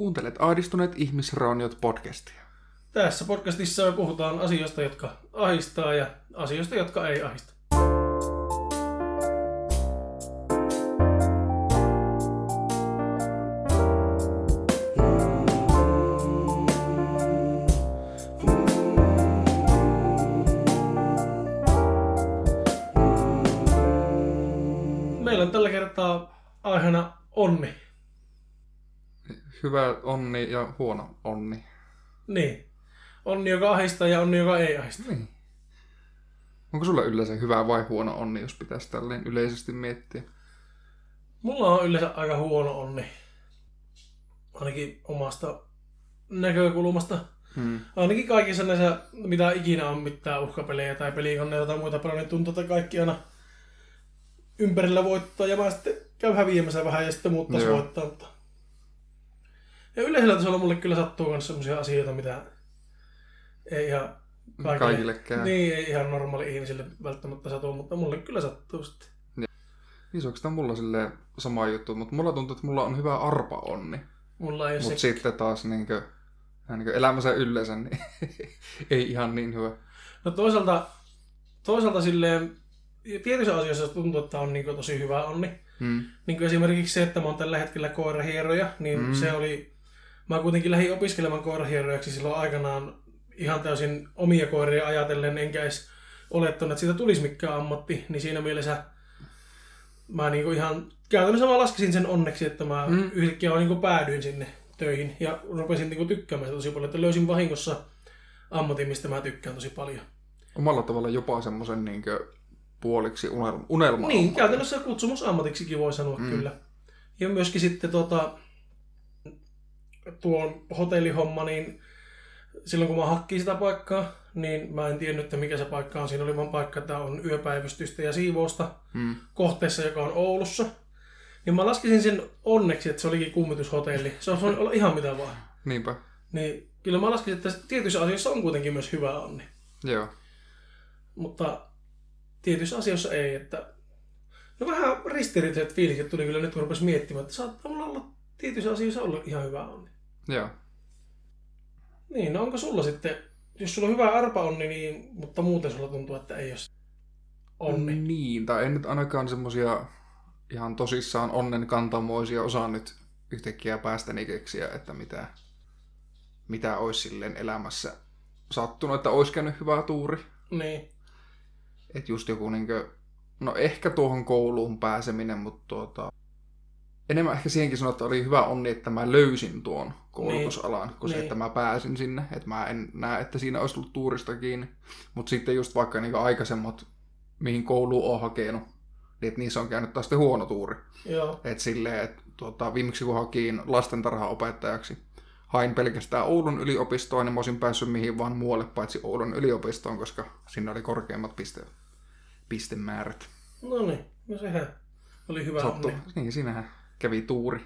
Kuuntelet Ahdistuneet ihmisrauniot podcastia. Tässä podcastissa me puhutaan asioista, jotka ahistaa ja asioista, jotka ei ahista. Hyvä onni ja huono onni. Niin. Onni, joka ahistaa ja onni, joka ei ahista. Niin. Onko sulla yleensä hyvä vai huono onni, jos pitäisi tälleen yleisesti miettiä? Mulla on yleensä aika huono onni. Ainakin omasta näkökulmasta. Hmm. Ainakin kaikissa näissä, mitä ikinä on mitään uhkapelejä tai pelikoneita tai muita pelejä, niin tuntuu, että kaikki aina ympärillä voittaa ja mä sitten käyn häviämässä vähän ja sitten muut taas voittaa. Mutta... Ja yleisellä tasolla mulle kyllä sattuu myös sellaisia asioita, mitä ei ihan kaikille, Kaikille käy. Niin, ei ihan normaali ihmisille välttämättä satu, mutta mulle kyllä sattuu sitten. Niin se onko tämä mulla silleen sama juttu, mutta mulla tuntuu, että mulla on hyvä arpa onni. Mulla ei Mutta se... sitten taas niinkö, niinkö elämänsä yleensä, niin ei ihan niin hyvä. No toisaalta, toisaalta silleen, tietyissä asioissa tuntuu, että on niin tosi hyvä onni. Hmm. Niin kuin esimerkiksi se, että mä oon tällä hetkellä koirahieroja, niin Mm. mm. se oli... Mä kuitenkin lähdin opiskelemaan koirahierojaksi silloin aikanaan ihan täysin omia koiria ajatellen, enkä edes olettanut, että siitä tulisi mikään ammatti, niin siinä mielessä mä niinku ihan käytännössä mä laskisin sen onneksi, että mä Mm. yhtäkkiä niinku päädyin sinne töihin ja rupesin niinku tykkäämään sitä tosi paljon, että löysin vahingossa ammatin, mistä mä tykkään tosi paljon. Omalla tavalla jopa semmoisen niinkö puoliksi unelma, unelma Niin, käytännössä kutsumusammatiksikin voi sanoa mm. kyllä. Ja myöskin sitten tota, tuon hotellihomma, niin silloin kun mä hakkin sitä paikkaa, niin mä en tiennyt, että mikä se paikka on. Siinä oli vaan paikka, että on yöpäivystystä ja siivousta Hmm. kohteessa, joka on Oulussa. Niin mä laskisin sen onneksi, että se olikin kummitushotelli. Se voinut olla ihan mitä vaan. Niinpä, Niin kyllä mä laskisin, että tietyissä asioissa on kuitenkin myös hyvä onni. joo. Mutta tietyissä asioissa ei, että no vähän ristiriitaiset fiilikset tuli kyllä nyt kun rupesi miettimään, että saattaa mulla olla tietyissä asioissa olla ihan hyvä onni. Joo. Niin, no onko sulla sitten, jos sulla on hyvä arpa onni, niin, mutta muuten sulla tuntuu, että ei ole onni. Mm. Niin, tai en nyt ainakaan semmosia ihan tosissaan onnen kantamoisia osaa nyt yhtäkkiä päästäni keksiä, että mitä, mitä olisi silleen elämässä sattunut, että olisi käynyt hyvä tuuri. Niin, Että just joku niinkö, no ehkä tuohon kouluun pääseminen, mutta tuota, enemmän ehkä siihenkin sanoa, että oli hyvä onni, että mä löysin tuon koulutusalan, niin. kuin se, Niin. että mä pääsin sinne. Että mä en näe, että siinä olisi tullut tuurista kiinni. Mutta sitten just vaikka niinku aikaisemmat, mihin kouluun on hakenut, niin että niissä on käynyt taas huono tuuri. joo, Että silleen, että tuota, viimeksi kun hakiin lastentarhaopettajaksi, hain pelkästään Oulun yliopistoon, niin mä olisin päässyt mihin vaan muualle paitsi Oulun yliopistoon, koska sinne oli korkeimmat piste, pistemäärät. no niin, no sehän oli hyvä Sattu. onni. Niin, siinähän kävi tuuri.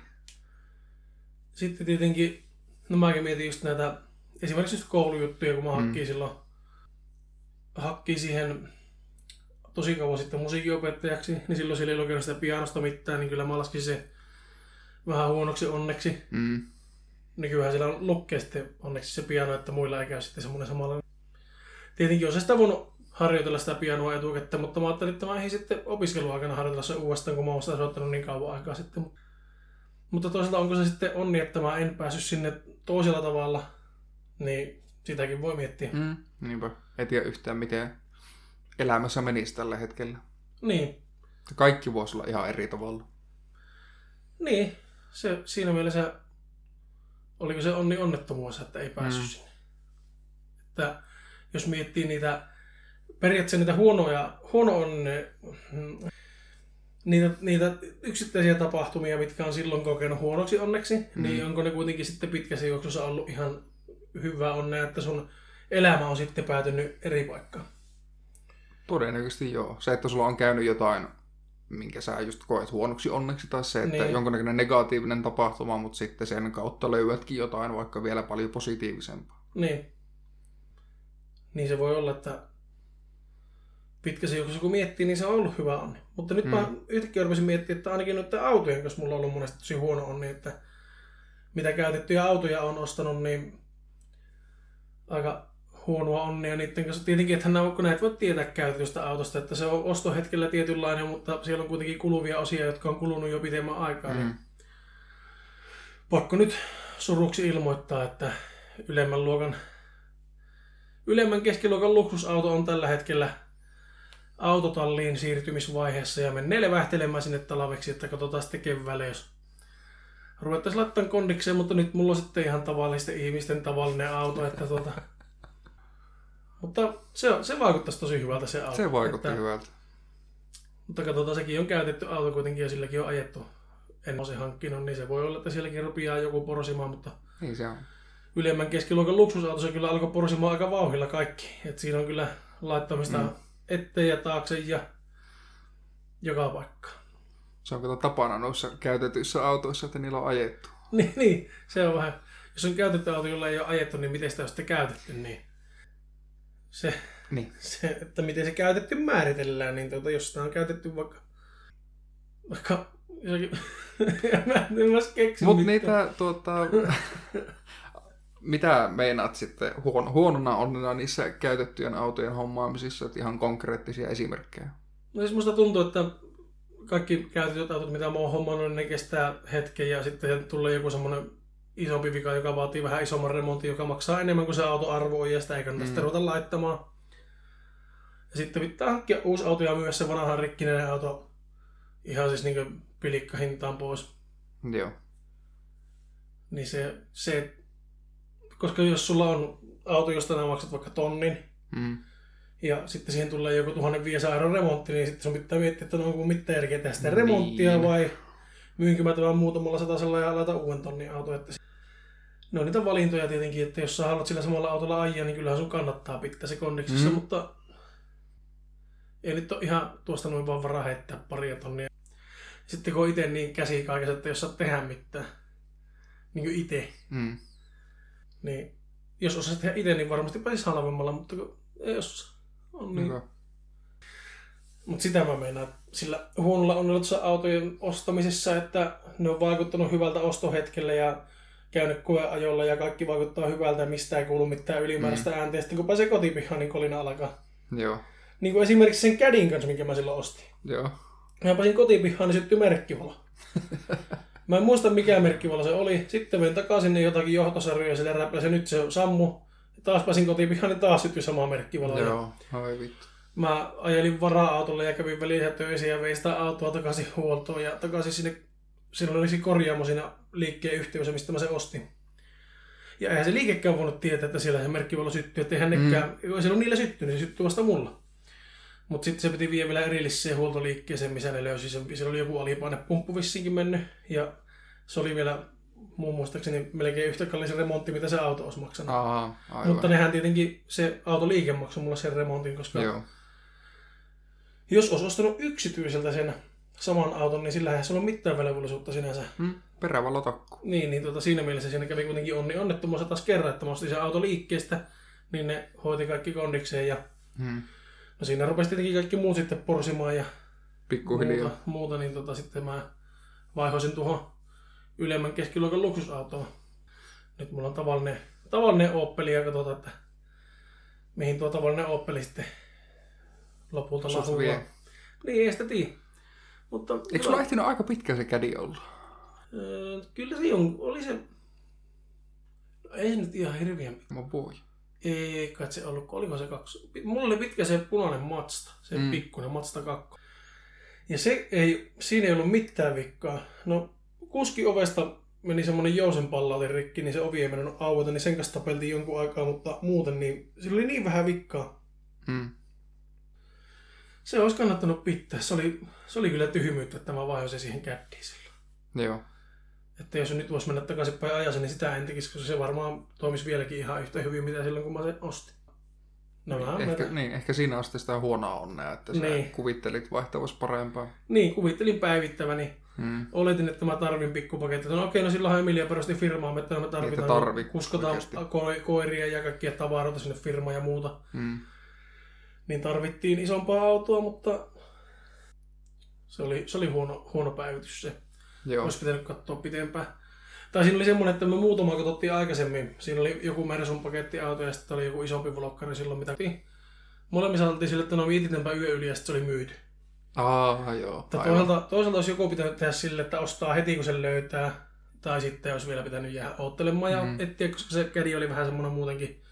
Sitten tietenkin, no mäkin mietin just näitä, esimerkiksi just koulujuttuja, kun mä Mm. hakkiin silloin, hakkiin siihen tosi kauan sitten musiikinopettajaksi, niin silloin sillä ei lukenut sitä pianosta mitään, niin kyllä mä laskin se vähän huonoksi onneksi. Mm. Nykyään siellä lukee sitten onneksi se piano, että muilla ei käy sitten semmoinen samalla. Tietenkin se sitä voinut harjoitella sitä pianoa etukäteen, mutta mä ajattelin, että mä sitten opiskeluaikana harjoitella se uudestaan, kun mä oon sitä soittanut niin kauan aikaa sitten. Mutta toisaalta onko se sitten onni, että mä en päässyt sinne toisella tavalla, niin sitäkin voi miettiä. Mm. Niinpä. Et tiedä yhtään, miten elämässä menisi tällä hetkellä. Niin, Kaikki voisi olla ihan eri tavalla. niin. Se, siinä mielessä oliko se onni onnettomuus, että ei päässyt Mm. sinne. Että jos miettii niitä periaatteessa niitä huonoja, huono mm, niitä, niitä yksittäisiä tapahtumia, mitkä on silloin kokenut huonoksi onneksi, Mm. niin onko ne kuitenkin sitten pitkässä juoksussa ollut ihan hyvä onne, että sun elämä on sitten päätynyt eri paikkaan. Todennäköisesti joo. Se, että sulla on käynyt jotain, minkä sä just koet huonoksi onneksi, tai se, että. Niin. jonkunnäköinen negatiivinen tapahtuma, mutta sitten sen kautta löydätkin jotain vaikka vielä paljon positiivisempaa. Niin. Niin se voi olla, että pitkässä juoksussa kun miettii, niin se on ollut hyvä onni. Mutta nyt mm. mä yhtäkkiä rupesin miettimään, että ainakin noiden autojen kanssa mulla on ollut monesti tosi huono onni, että mitä käytettyjä autoja on ostanut, niin aika huonoa onnea niiden kanssa. Tietenkin, että nämä, kun näet voi tietää käytetystä autosta, että se on ostohetkellä tietynlainen, mutta siellä on kuitenkin kuluvia osia, jotka on kulunut jo pitemmän aikaa. Niin Mm. pakko nyt suruksi ilmoittaa, että ylemmän luokan ylemmän keskiluokan luksusauto on tällä hetkellä autotalliin siirtymisvaiheessa ja menee levähtelemään sinne talveksi, että katsotaan sitten keväällä, jos ruvettaisiin laittamaan kondikseen, mutta nyt mulla on sitten ihan tavallisten ihmisten tavallinen auto, että tuota... Mutta se, se vaikuttaisi tosi hyvältä se auto. Se vaikutti että, hyvältä. Mutta katsotaan, sekin on käytetty auto kuitenkin ja silläkin on ajettu. En ole se hankkinut, niin se voi olla, että sielläkin rupeaa joku porsimaan, mutta Niin se on. ylemmän keskiluokan luksusauto se kyllä alkoi porsimaan aika vauhilla kaikki. Et siinä on kyllä laittamista mm. Eteen ja taakse ja joka paikka. Se on kato tapana noissa käytetyissä autoissa, että niillä on ajettu. niin, niin, se on vähän, jos on käytetty auto, jolla ei ole ajettu, niin miten sitä on sitten käytetty, niin se, Niin. se että miten se käytetty määritellään, niin tuota, jos sitä on käytetty vaikka, vaikka jossakin, mä en ymmärrä keksi Mutta niitä tuota, mitä meinaat sitten huon, huonona onnena niissä käytettyjen autojen hommaamisissa, että ihan konkreettisia esimerkkejä? No siis musta tuntuu, että kaikki käytetyt autot, mitä mä oon hommannut, niin ne kestää hetken ja sitten tulee joku semmoinen isompi vika, joka vaatii vähän isomman remontin, joka maksaa enemmän kuin se auto arvoi ja sitä ei kannata Mm. sitten ruveta laittamaan. Ja sitten pitää hankkia uusi auto ja myydä se vanha rikkinen auto ihan siis niin pilikkahintaan pois. Joo. Niin se, se, koska jos sulla on auto, josta nämä maksat vaikka tonnin, Mm. ja sitten siihen tulee joku 1500 euron remontti, niin sitten sun pitää miettiä, että no onko mitään järkeä tehdä sitä Niin. remonttia vai myynkö mä tämän muutamalla satasella ja laitan uuden tonnin auto. Että ne on niitä valintoja tietenkin, että jos sä haluat sillä samalla autolla ajaa, niin kyllähän sun kannattaa pitää se kondiksessa, Mm. mutta ei nyt ole ihan tuosta noin vaan varaa heittää paria tonnia. Sitten kun itse niin käsikaikes, että jos saat tehdä mitään, niin kuin itse, Mm. Niin jos osaisi tehdä itse, niin varmasti pääsisi halvemmalla, mutta osaa. On niin. Hyvä. Mutta sitä mä meinaan, sillä huonolla onnella tuossa autojen ostamisessa, että ne on vaikuttanut hyvältä ostohetkellä ja käynyt koeajolla ja kaikki vaikuttaa hyvältä ja mistä ei kuulu mitään ylimääräistä mm. ääntä. Sitten kun pääsee kotipihaan, niin kolina alkaa. Joo. Niin kuin esimerkiksi sen kädin kanssa, minkä mä silloin ostin. Joo. Mä pääsin kotipihaan, niin syttyi merkkivalo. Mä en muista mikä merkkivalo se oli. Sitten menin takaisin niin jotakin johtosarjoja sille räpläsi. Nyt se sammu. Taas pääsin kotipihaan, niin taas syttyi sama merkkivalo. Ja Joo. Oi vittu. Mä ajelin vara-autolla ja kävin välissä töissä ja vein sitä autoa takaisin huoltoon ja takaisin sinne, silloin oli se korjaamo siinä liikkeen yhteydessä, mistä mä se ostin. Ja eihän se liikekään voinut tietää, että siellä se merkkivalo syttyy, että eihän nekään, mm. se on niillä syttynyt, se syttyy vasta mulla. Mutta sitten se piti viedä vielä erilliseen huoltoliikkeeseen, missä ne löysi sen. Siellä oli joku alipainepumppu vissiinkin mennyt ja se oli vielä muun muistaakseni melkein yhtä kallis remontti, mitä se auto olisi maksanut. Aha, aivan. Mutta nehän tietenkin, se autoliike maksoi mulle sen remontin, koska Joo. jos olisi ostanut yksityiseltä sen saman auton, niin sillä ei se ole mitään velvollisuutta sinänsä. Mm. Perävalotakku. Niin, niin tuota, siinä mielessä siinä kävi kuitenkin onni onnettomuus taas kerran, että mä ostin sen auto liikkeestä, niin ne hoiti kaikki kondikseen ja Mm. No siinä rupesi tietenkin kaikki muut sitten porsimaan ja Pikkuhiljaa. muuta, muuta, niin tota, sitten mä vaihoisin tuohon ylemmän keskiluokan luksusautoon. Nyt mulla on tavallinen, tavallinen Opel ja katsotaan, että mihin tuo tavallinen Opel sitten lopulta vie. Niin, ei sitä tiedä. Mutta Eikö sulla ehtinyt aika pitkä se kädi olla? Öö, kyllä se on, oli se... No, ei se nyt ihan hirveän pitkä. Mä voi. Ei kai se ollut, oliko se kaksi? Mulla oli pitkä se punainen Mazda, se mm. Pikkuinen Mazda 2. Ja se ei, siinä ei ollut mitään vikkaa. No, kuski ovesta meni semmonen jousenpallautin rikki, niin se ovi ei mennyt aueta, niin sen kanssa tapeltiin jonkun aikaa, mutta muuten niin, sillä oli niin vähän vikkaa. Mm. Se olisi kannattanut pitää. Se oli, se oli kyllä tyhmyyttä, että mä vaihoisin siihen käddiin silloin. Joo. Että jos nyt voisi mennä takaisinpäin ajassa, niin sitä en tekisi, koska se varmaan toimisi vieläkin ihan yhtä hyvin, mitä silloin, kun mä sen ostin. No, vähän ehkä, meitä- niin, ehkä siinä sitten sitä huonoa onnea, että sä Niin. kuvittelit vaihtavassa parempaa. Niin, kuvittelin päivittäväni. Mm. Oletin, että mä tarvin pikkupaketti. No okei, no silloinhan Emilia perusti firmaa, että me tarvitaan. tarvi kuskotaan oikeasti. ko- koiria ja kaikkia tavaroita sinne firmaan ja muuta. Mm. Niin tarvittiin isompaa autoa, mutta se oli, se oli huono, huono päivitys se. Joo. Olisi pitänyt katsoa pitempään. Tai siinä oli semmoinen, että me muutama katsottiin aikaisemmin. Siinä oli joku Mersun pakettiauto ja sitten oli joku isompi vlokkari silloin, mitä Molemmissa oltiin sille, että no viititänpä yö yli ja sitten se oli myyty. Aa, joo. Toisaalta, toisaalta olisi joku pitänyt tehdä sille, että ostaa heti kun se löytää. Tai sitten olisi vielä pitänyt jäädä ottelemaan ja mm-hmm. etsiä, koska se kädi oli vähän semmoinen muutenkin,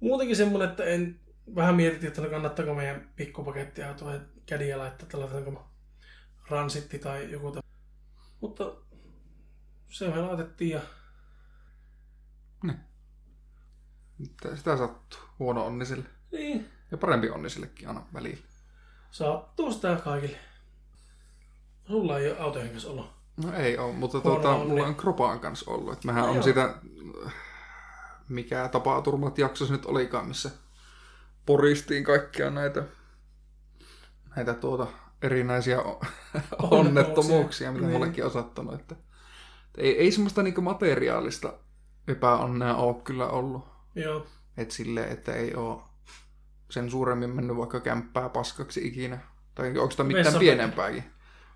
muutenkin semmoinen, että en vähän mietittiin, että no kannattaako meidän pikkupakettiautoa kädiä laittaa tällainen ransitti tai joku. Mutta se me laitettiin ja... Ne. Sitä sattuu. Huono onniselle. Niin. Ja parempi onnisillekin aina välillä. Sattuu sitä kaikille. Sulla ei ole autojen kanssa ollut. No ei ole, mutta tuota, mulla on Kropaan kanssa ollut. Et mehän no, on joo. sitä, mikä tapaturmat jaksossa nyt olikaan, missä poristiin kaikkia näitä, näitä tuota, erinäisiä onnettomuuksia, mitä niin. mullekin on sattunut. Että, ei, ei semmoista niinku materiaalista epäonnea ole kyllä ollut. Joo. Et silleen, että ei ole sen suuremmin mennyt vaikka kämppää paskaksi ikinä. Tai onko sitä mitään pienempääkin?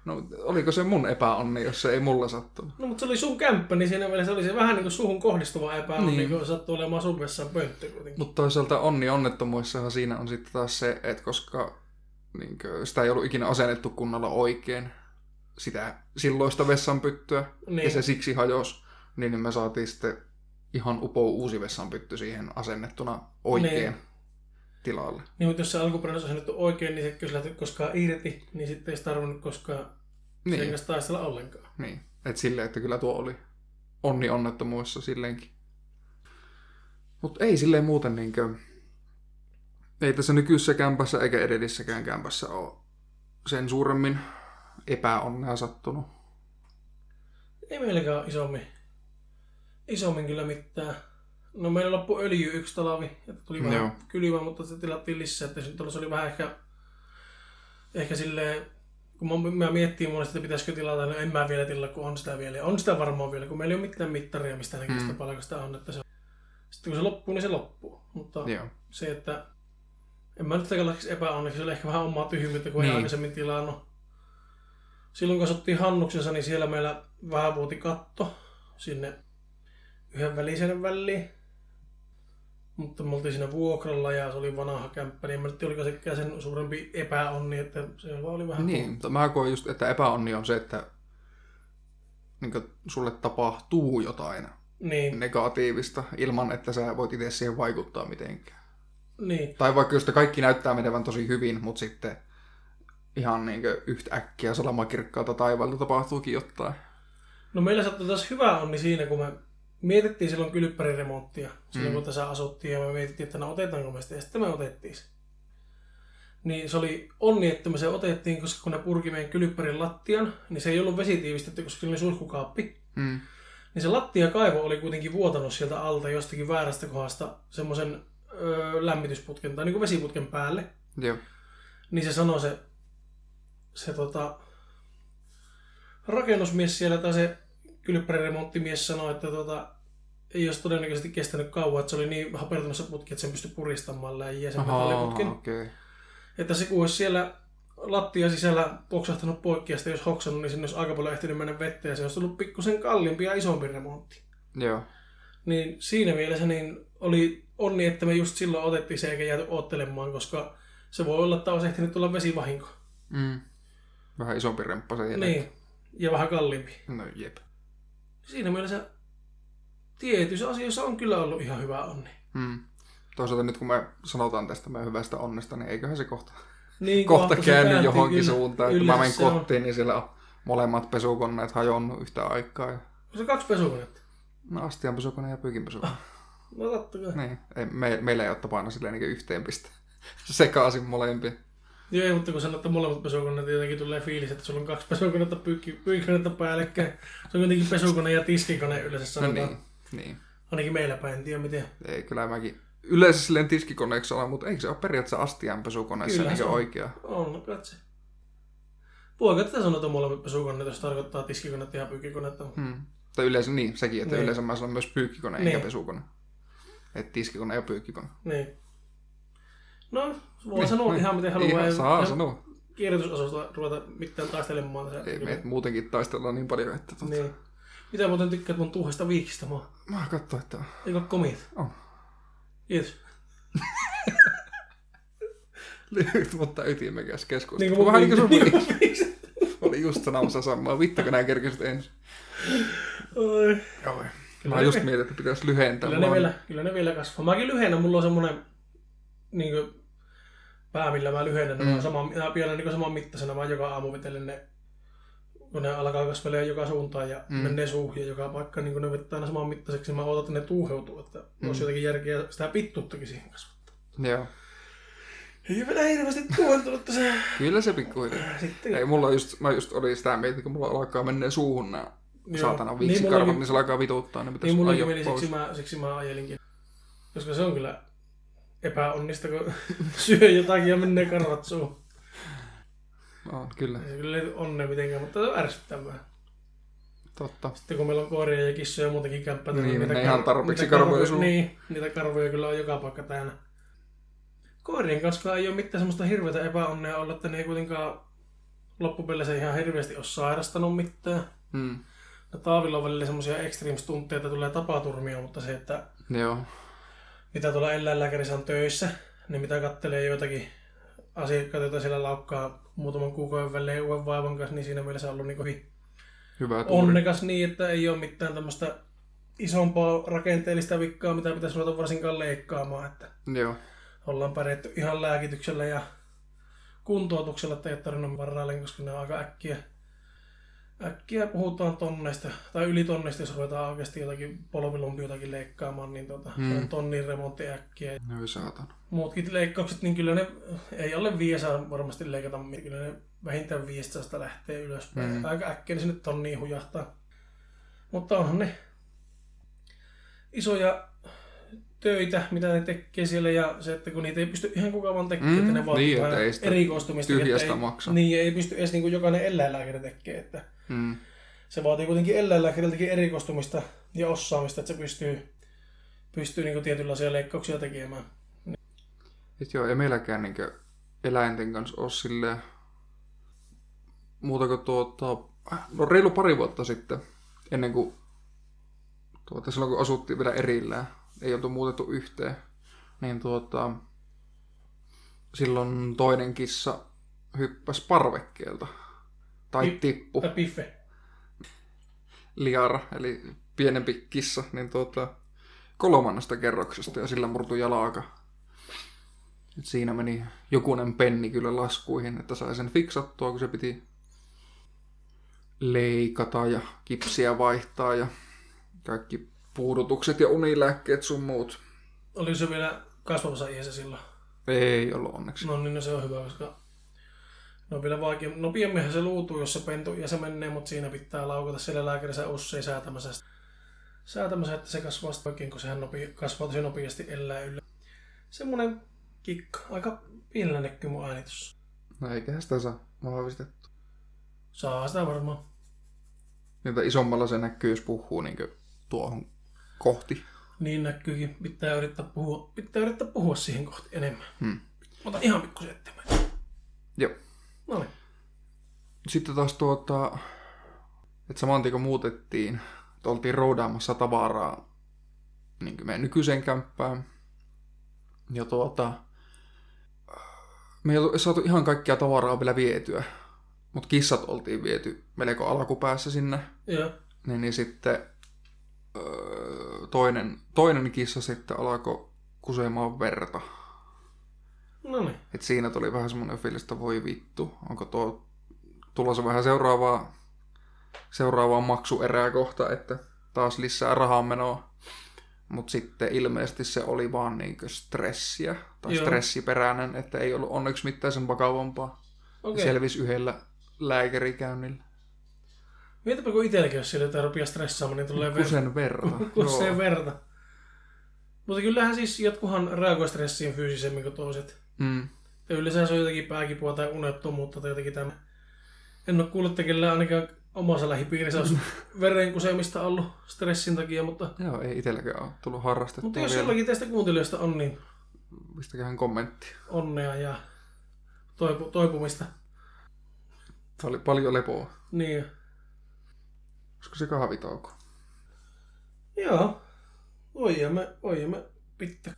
No, oliko se mun epäonni, jos se ei mulla sattunut? No, mutta se oli sun kämppä, niin siinä mielessä oli se vähän niin kuin suhun kohdistuva epäonni, niin. kun sattuu olemaan sun vessaan pönttö kuitenkin. Mutta toisaalta onni onnettomuissahan siinä on sitten taas se, että koska niin kuin, sitä ei ollut ikinä asennettu kunnolla oikein, sitä silloista vessanpyttyä, niin. ja se siksi hajosi, niin me saatiin sitten ihan upo uusi vessanpytty siihen asennettuna oikein. Niin tilalle. Niin, mutta jos se alkuperäinen olisi asennettu oikein, niin se kyllä lähti koskaan irti, niin sitten ei tarvinnut koskaan niin. sen kanssa taistella ollenkaan. Niin, että silleen, että kyllä tuo oli onni onnettomuissa silleenkin. Mutta ei silleen muuten niinkö... Ei tässä nykyisessä kämpässä eikä edellisessäkään kämpässä ole sen suuremmin epäonnea sattunut. Ei meilläkään ole isommin, isommin kyllä mitään. No meillä loppui öljy yksi talvi, että tuli vähän Joo. kylmä, mutta se tilattiin lisää, että se oli vähän ehkä, ehkä silleen, kun mä, mä miettii monesti, että pitäisikö tilata, no en mä vielä tilaa, kun on sitä vielä. On sitä varmaan vielä, kun meillä ei ole mitään mittaria, mistä näkee mm. sitä paljonko sitä on. Että se, sitten kun se loppuu, niin se loppuu. Mutta Joo. se, että en mä nyt tällaisiksi epäonneksi, se oli ehkä vähän omaa tyhmyyttä, kun niin. ei aikaisemmin tilannut. Silloin kun asuttiin Hannuksensa, niin siellä meillä vähän vuoti katto sinne yhden välisen väliin. Mutta me oltiin siinä vuokralla ja se oli vanha kämppä, niin en tiedä, oliko sekään sen suurempi epäonni, että se vaan oli vähän... Niin, mutta mä koen just, että epäonni on se, että niin sulle tapahtuu jotain niin. negatiivista ilman, että sä voit itse siihen vaikuttaa mitenkään. Niin. Tai vaikka just kaikki näyttää menevän tosi hyvin, mutta sitten ihan niin yhtäkkiä salamakirkkaalta taivaalta tapahtuukin jotain. No meillä sattui taas hyvä onni siinä, kun me mietittiin silloin kylppäriremonttia, silloin mm. kun tässä asuttiin, ja me mietittiin, että no otetaanko me sitä, ja sitten me otettiin se. Niin se oli onni, että me se otettiin, koska kun ne purki meidän kylppärin lattian, niin se ei ollut vesitiivistetty, koska se oli sulkukaappi. Mm. Niin se lattiakaivo oli kuitenkin vuotanut sieltä alta jostakin väärästä kohdasta semmoisen öö, lämmitysputken tai niin kuin vesiputken päälle. Joo. Niin se sanoi se, se tota, rakennusmies siellä tai se kylppäriremonttimies sanoi, että tota, ei olisi todennäköisesti kestänyt kauan, että se oli niin hapertunut se putki, että sen pystyi puristamaan läjiä sen metalliputken. Okay. Että se kun olisi siellä lattia sisällä poksahtanut poikki ja sitten jos hoksannut, niin sinne olisi aika paljon ehtinyt mennä vettä ja se olisi tullut pikkusen kalliimpi ja isompi remontti. Joo. Niin siinä mielessä niin oli onni, että me just silloin otettiin se eikä jääty oottelemaan, koska se voi olla, että olisi ehtinyt tulla vesivahinko. Mm. Vähän isompi remppa se jälkeen. Niin, ja vähän kalliimpi. No jep siinä mielessä tietyissä asioissa on kyllä ollut ihan hyvä onni. Hmm. Toisaalta nyt kun me sanotaan tästä meidän hyvästä onnesta, niin eiköhän se kohta, niin, kohta käänny johonkin kyllä, suuntaan. Että mä menen kotiin, on. niin siellä on molemmat pesukoneet hajonnut yhtä aikaa. Ja... Se kaksi pesukonetta? No astian pesukone ja pyykin pesukone. Ah, no totta kai. Niin. Ei, me, meillä ei ole tapana silleen niin yhteen piste sekaisin molempia. Joo, ei, mutta kun sanot, että molemmat pesukoneet, niin jotenkin tulee fiilis, että sulla on kaksi pesukonetta pyykkikonetta päällekkäin. Se on kuitenkin pesukone ja tiskikone yleensä sanotaan. No niin, niin. Ainakin meillä päin, en tiedä miten. Ei, kyllä mäkin yleensä silleen tiskikoneeksi olla, mutta eikö se ole periaatteessa astian pesukoneessa niin oikea? On, no katse. Voiko tätä sanoa molemmat pesukoneet, jos tarkoittaa tiskikonetta ja pyykkikonetta? Hmm. Tai yleensä niin, sekin, että niin. yleensä mä sanon myös pyykkikone niin. eikä pesukone. Että tiskikone ja pyykkikone. Niin. No, voi niin, sanoa niin, ihan miten haluaa. Ihan, saa sanoa. Kirjoitusosusta ruveta mitään taistelemaan. Ei me muutenkin taistellaan niin paljon, että... Tuota... Niin. Mitä muuten tykkäät mun tuuhesta viikistä mua? Mä katsoin, että Eikö komit? On. Kiitos. lyhyt, mutta ytimekäs keskustelu. Niin kuin mun Vähän niin kuin sun. Niin. Oli just sanomassa samaa. Vittakö nää kerkesit ensin? Oi. Joo. Kyllä Mä just mietin, että pitäisi lyhentää. Kyllä ne, vielä, kyllä ne vielä kasvaa. Mäkin lyhennän, mulla on semmonen niin kuin, pää, millä mä lyhennän. Mm. Mm. Sama, mä pidän niin saman mittaisena, mä joka aamu vetelen ne, kun ne alkaa kasvelemaan joka suuntaan ja Mm. menee suuhun ja joka paikka, niin kun ne vetää aina saman mittaiseksi, mä ootan, että ne tuuheutuu, että mm. olisi jotenkin järkeä sitä pittuuttakin siihen kasvattaa. Joo. Ei vielä hirveästi tuuhentunut tässä. Kyllä se pikkuhiljaa. Sitten, Ei, mulla just, mä just olin sitä mieltä, kun mulla alkaa mennä suuhun nää Joo. saatana Niin viiksikarvat, mullakin- niin, se alkaa vituttaa, ne pitäisi Niin ajaa meni, pois. siksi mä, siksi mä ajelinkin. Koska se on kyllä epäonnista, kun syö jotakin ja menee karvat suuhun. On, kyllä, Ei se kyllä liity onneen mitenkään, mutta se on ärsyttävää. totta. Sitten kun meillä on koiria ja kissoja ja muutenkin kämppää, Niin, menee ihan tarpeeksi karvoja suuhun. Niin, niitä karvoja kyllä on joka paikka täynnä. Koirien kanssa ei ole mitään semmoista hirveätä epäonnea olla, että ne ei kuitenkaan loppupeleissä ihan hirveästi ole sairastanut mitään. Mm. No, Taavilla on välillä semmoisia extreme että tulee tapaturmia, mutta se, että Joo. mitä tuolla eläinlääkärissä on töissä, niin mitä kattelee joitakin asiakkaita, joita siellä laukkaa muutaman kuukauden välein uuden vaivan kanssa, niin siinä mielessä on ollut niin hyvin Hyvä tuuri. onnekas niin, että ei ole mitään tämmöistä isompaa rakenteellista vikkaa, mitä pitäisi ruveta varsinkaan leikkaamaan. Että Joo. ollaan pärjätty ihan lääkityksellä ja kuntoutuksella, että ei ole tarvinnut varaille, koska ne on aika äkkiä, äkkiä puhutaan tonneista, tai yli tonneista, jos ruvetaan oikeasti jotakin polvilumpi jotakin leikkaamaan, niin tota, Hmm. on tonnin remontti äkkiä. Noi saatana. Muutkin leikkaukset, niin kyllä ne ei alle viesaa varmasti leikata, kyllä ne vähintään 500 lähtee ylöspäin. Mm. Mm. Aika äkkiä ne sinne tonniin hujahtaa. Mutta onhan ne isoja töitä, mitä ne tekee siellä, ja se, että kun niitä ei pysty ihan kukaan vaan tekemään, Mm, että ne vaatii niin, vähän ei sitä erikoistumista. tyhjästä ei, Niin, ei pysty edes niin kuin jokainen eläinlääkäri tekee, että Mm. se vaatii kuitenkin eläinlääkäriltäkin erikoistumista ja osaamista, että se pystyy, pystyy niin tietynlaisia leikkauksia tekemään. Et joo, ei meilläkään niinkö eläinten kanssa ole silleen muuta kuin tuota, no reilu pari vuotta sitten, ennen kuin tuota, silloin kun asuttiin vielä erillään, ei oltu muutettu yhteen, niin tuota, silloin toinen kissa hyppäsi parvekkeelta. Tai tippu. Tai piffe. Liara, eli pienempi kissa, niin tuota, kolmannesta kerroksesta ja sillä murtui jalaka. Et siinä meni jokunen penni kyllä laskuihin, että sai sen fiksattua, kun se piti leikata ja kipsiä vaihtaa ja kaikki puudutukset ja unilääkkeet sun muut. Oli se vielä kasvavassa iässä silloin? Ei ollut onneksi. No niin, no se on hyvä, koska no vielä vaikea. Nopeamminhan se luutuu, jos se pentu ja se menee, mutta siinä pitää laukata siellä lääkärissä usein säätämässä, säätämässä, että se kasvaa sitten oikein, kun sehän nopi, kasvaa tosi nopeasti elää yllä. Semmoinen kikka. Aika pienellä näkyy mun ääni tossa. No eiköhän sitä saa vahvistettua. Saa sitä varmaan. Niitä isommalla se näkyy, jos puhuu niin tuohon kohti. Niin näkyykin. Pitää yrittää puhua, pitää yrittää puhua siihen kohti enemmän. Hmm. Ota ihan pikkusen eteenpäin. Joo. No niin. Sitten taas tuota, että saman tien kun muutettiin, että oltiin roudaamassa tavaraa niin kuin meidän nykyiseen kämppään. Ja tuota, me ei saatu ihan kaikkia tavaraa vielä vietyä, mutta kissat oltiin viety melko alkupäässä sinne. Joo. Niin, niin sitten öö, toinen, toinen kissa sitten alkoi kusemaan verta. No niin. Et siinä tuli vähän semmoinen fiilis, että voi vittu, onko tuo tulossa vähän seuraavaa, seuraavaa maksuerää kohta, että taas lisää rahaa menoa. Mutta sitten ilmeisesti se oli vaan niinkö stressiä tai Joo. stressiperäinen, että ei ollut onneksi mitään sen vakavampaa. Okay. Selvisi yhdellä lääkärikäynnillä. Mietipä, kun itselläkin jos siellä jotain rupeaa stressaamaan, niin tulee ver- Kusen verta. kusee Joo. verta. Mutta kyllähän siis jotkuhan reagoi stressiin fyysisemmin kuin toiset. Mm. Yleensä se on jotakin pääkipua tai unettomuutta tai jotakin tämä. En ole kuullut, että kellään ainakaan omassa lähipiirissä olisi veren kusemista ollut stressin takia, mutta, Joo, ei itselläkään ole tullut harrastettua mutta jos vielä. jollakin teistä kuuntelijoista on, niin Pistäköhän kommentti. onnea ja toipu, toipumista. Tämä oli paljon lepoa. Niin, Olisiko se kahvitauko? Joo. Oijamme, oijamme pitää.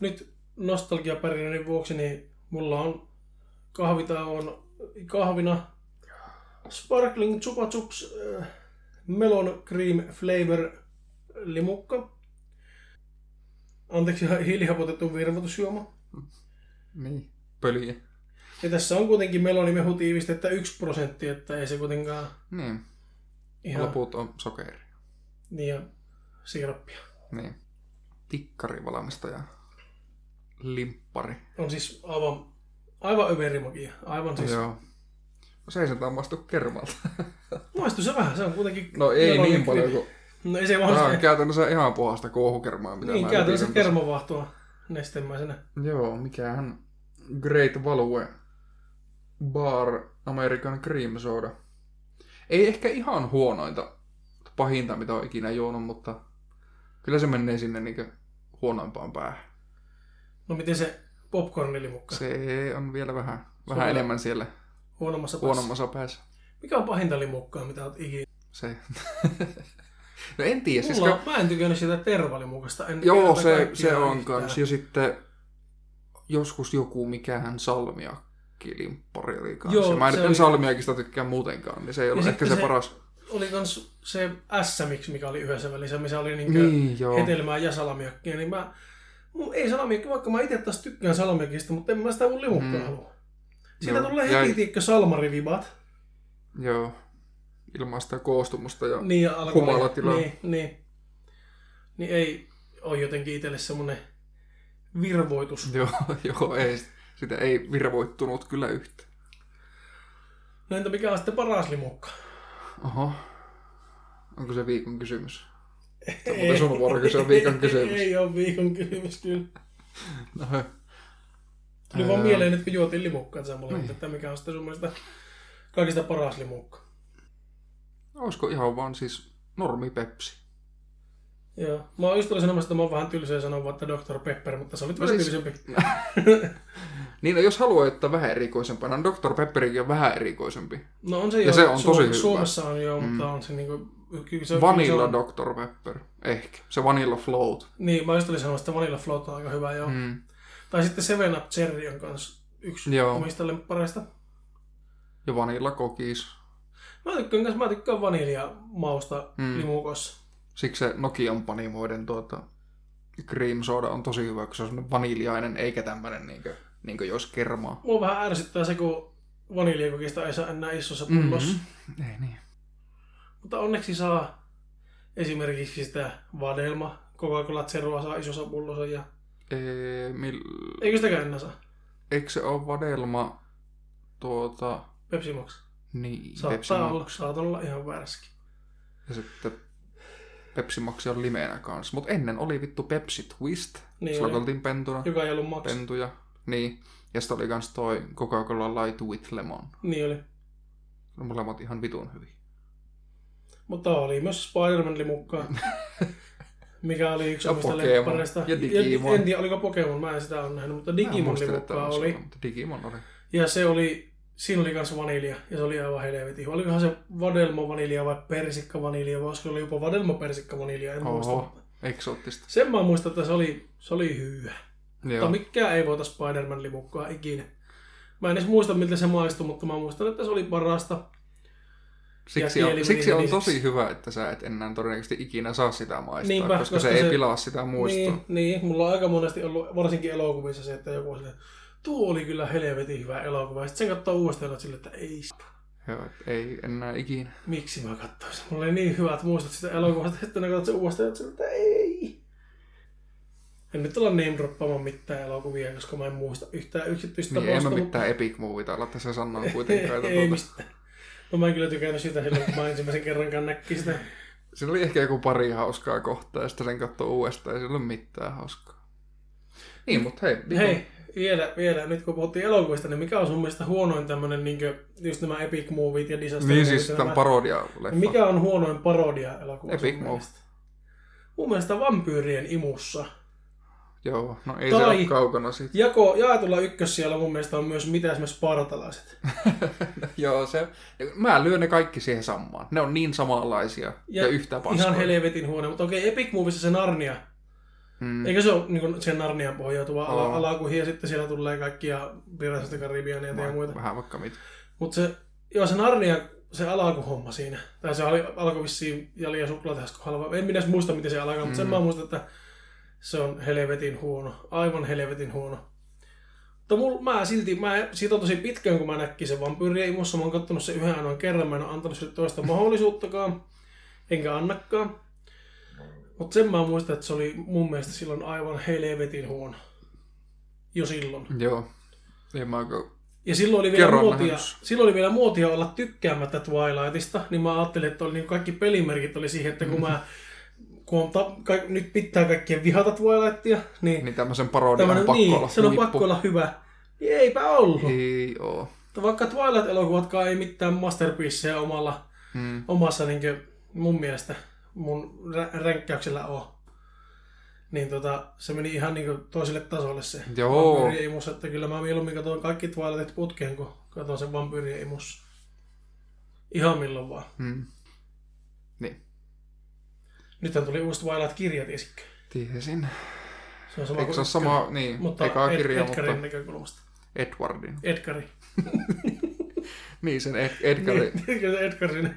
Nyt nostalgiapärinäni vuoksi, niin mulla on kahvita on kahvina Sparkling Chupa Chups äh, Melon Cream Flavor limukka. Anteeksi, hiilihapotettu virvoitusjuoma. Niin, pöliä. Ja tässä on kuitenkin melonimehu tiivistettä 1 prosentti, että ei se kuitenkaan Niin, ihan... loput on sokeri. Niin ja siirappia. Niin. Tikkarivalmistaja. Limppari. On siis aivan, aivan överimakia. Aivan siis... Joo. Se ei sentään maistu kermalta. Maistuu se vähän, se on kuitenkin... No ei niin paljon kuin... No ei se Tämä on vaan käytännössä ihan puhasta kuohukermaa, mitä Niin, käytännössä kermovahtoa nestemäisenä. Joo, mikähän Great Value Bar American Cream Soda. Ei ehkä ihan huonointa, pahinta mitä on ikinä juonut, mutta kyllä se menee sinne niinku huonoimpaan päähän. No miten se popcornilimukka? Se on vielä vähän, on vähän vielä enemmän siellä Huonommassa päässä. huonommassa päässä. Mikä on pahinta limukkaa, mitä oot ikinä? Se. no en tiedä, siis Mulla ka- on, mä en tykännyt sitä tervalimukasta. En Joo, se, se on kans. Ja sitten joskus joku, mikähän salmiakkilimppari oli kanssa. Joo, Mä en, en oli- salmiakista tykkää muutenkaan, niin se ei Ja ehkä se, se- paras. Oli kans se S, mikä oli yhdessä välissä, missä oli niinkö Niin, hetelmää ja salamiakkia, niin mä... Mun ei salamiakki, vaikka mä itse taas tykkään salamiakista, mutta en mä sitä mun limukkaa Mm. halua. Siitä Joo, tulee heti, jäi- tiikkö, salmarivibat. Joo. Ilman sitä koostumusta ja... Niin, ja. Humalatilaa. Niin, niin. Niin ei ole jotenkin itselle semmonen virvoitus. Joo, joo, ei, sitä ei virvoittunut kyllä yhtä. No entä mikä on sitten paras limukka? Oho. Onko se viikon kysymys? Tämä on muuten sun vuoro kysyä viikon kysymys. Ei, ei ole viikon kysymys kyllä. No, hö. Tuli vaan mieleen, että kun juotiin limukkaa samalla, Niin. mutta että mikä on sitten sun mielestä kaikista paras limukka. Olisiko ihan vaan siis normi Pepsi? Joo. Mä oon just sanomassa, että mä oon vähän tylsä sanoa että Dr. Pepper, mutta se oli No vähän siis- tylsempi. Niin, no jos haluaa, että vähän erikoisempaa, niin Dr. Pepperikin on vähän erikoisempi. No on se Ja jo. se on tosi hyvä. Suomessa on joo, mutta Mm. on se niinku... kyllä se on- Vanilla se on, Dr. Pepper, ehkä. Se Vanilla Float. Niin, mä just olin sanomassa, että Vanilla Float on aika hyvä joo. Mm. Tai sitten Seven Up Cherry on kans yksi Joo. omista lemppareista. Ja Vanilla Kokis. Mä tykkään, mä tykkään vanilja mausta Mm. limukossa. Siksi se Nokian panimoiden tuota, cream soda on tosi hyvä, kun se on vaniljainen, eikä tämmöinen niinkö, niinkö jos kermaa. Mua vähän ärsyttää se, kun vaniljakokista ei saa enää isossa pullossa. Mm-hmm. Ei niin. Mutta onneksi saa esimerkiksi sitä vadelma, Coca-Cola Zerua saa isossa pullossa ja... Ee, mil... Eikö sitäkään enää saa? Eikö se ole vadelma tuota... Pepsi Max. Niin, Saattaa Pepsi olla, Max. saattaa olla ihan vääräskin. Ja sitten Pepsi Max on limeenä kanssa. Mutta ennen oli vittu Pepsi Twist. Niin oli. oltiin pentuna. Joka ei ollut Max. Pentuja. Niin. Ja sitten oli kans toi Coca-Cola Light with Lemon. Niin oli. Ne molemmat ihan vitun hyviä. Mutta oli myös Spider-Man-limukkaa. Mikä oli yksi Ja omista Pokemon. lemppareista. Ja Digimon. En tiedä, oliko Pokemon, mä en sitä ole nähnyt, mutta Digimon limukkaa olisi oli. mutta Digimon oli. Ja se oli, siinä oli myös vanilja, ja se oli aivan helvetin. Olikohan se vadelma vanilja vai persikka vanilja, vai olisiko ollut jopa vadelma persikka vanilja, en muista. Oho, eksoottista. Sen mä muistan, että se oli, se oli hyvä. Joo. Mutta mikään ei voita Spider-Man limukkaa ikinä. Mä en edes muista, miltä se maistui, mutta mä muistan, että se oli parasta. Siksi on, siksi on tosi hyvä, että sä et enää todennäköisesti ikinä saa sitä maistaa, Niinpä, koska, koska se, ei se- pilaa sitä muistoa. Niin, niin, mulla on aika monesti ollut, varsinkin elokuvissa se, että joku on silleen, tuo oli kyllä helvetin hyvä elokuva. Ja sitten sen katsoo uudestaan ja silleen, että ei, Joo, et ei enää ikinä. miksi mä katsoisin. Mulla oli niin hyvät muistot sitä elokuvasta, että ne katsoo sen uudestaan ja silleen, että ei. En nyt olla name droppaamaan mitään elokuvia, koska mä en muista yhtään yksityistä Niin, ei tapausta, ole mutta- mitään epic movie olla tässä sanoa kuitenkaan. että ei tuota, mistään. No mä en kyllä tykännyt sitä silloin, kun mä ensimmäisen kerrankaan näkin sitä. Siinä oli ehkä joku pari hauskaa kohtaa, ja sitten sen katsoo uudestaan, ja ole mitään hauskaa. Niin, mutta hei. viikon- Hei, vielä, vielä, nyt kun puhuttiin elokuvista, niin mikä on sun mielestä huonoin tämmönen, niin just nämä epic movit ja disaster Niin siis tämän parodia leffa. Mikä on huonoin parodia elokuva Epic Move. mielestä? Mun mielestä vampyyrien imussa. Joo, no ei Tai- se ole kaukana siitä. Jako, jaetulla ykkössijalla mun mielestä on myös mitä esimerkiksi spartalaiset. Joo, se, mä lyön ne kaikki siihen samaan. Ne on niin samanlaisia ja, ja yhtä paskoja. Ihan helvetin huono, mutta okei, Epic Movissa se Narnia. Mm. Eikö se ole niin sen Narnian pohjautuva ala, Oo. alakuhi ja sitten siellä tulee kaikkia of Karibiania ja muita. Vähän vaikka mitä. Mutta se, joo, se Narnia, se alkuhomma siinä. Tai se alkoi vissiin Jali ja suklaatehas kohdalla. En minä edes muista, miten se alkaa, mutta sen Mm. mä muistan, että se on helvetin huono. Aivan helvetin huono. Mutta mul, mä silti, mä, siitä on tosi pitkään, kun mä näkin sen vampyyriä imussa. Mä oon kattonut sen yhden ainoan kerran. Mä en ole antanut sille toista mahdollisuuttakaan. Enkä annakaan. Mutta sen mä muistan, että se oli mun mielestä silloin aivan helvetin huono. Jo silloin. Joo. En mä Ja silloin oli, vielä muotia, nähdys. silloin oli vielä muotia olla tykkäämättä Twilightista, niin mä ajattelin, että oli niin kaikki pelimerkit oli siihen, että kun mä kun on ta, ka, nyt pitää kaikkien vihata Twilightia, niin, Niin tämmöisen parodian on tämmönen, pakko niin olla sen on huippu. pakko olla hyvä. Niin eipä ollut. Ei oo. Vaikka Twilight-elokuvatkaan ei mitään masterpieceja omalla, Mm. omassa niin mun mielestä mun rä- ränkkäyksellä ole. Niin tota, se meni ihan niin toiselle tasolle se Joo. vampyyrien imus, että kyllä mä mieluummin katson kaikki Twilightit putkeen, kun katson sen vampyyrien imus. Ihan milloin vaan. Mm. Niin, Nythän tuli uusi Twilight-kirja, tiesitkö? tiesin. Se on sama Eikö se ole sama, niin, mutta eka Ed- kirja, Edgarin mutta näkökulmasta. Edwardin. Edgari. Niin, sen Ed- Edgari. Niin, se Edgar siinä.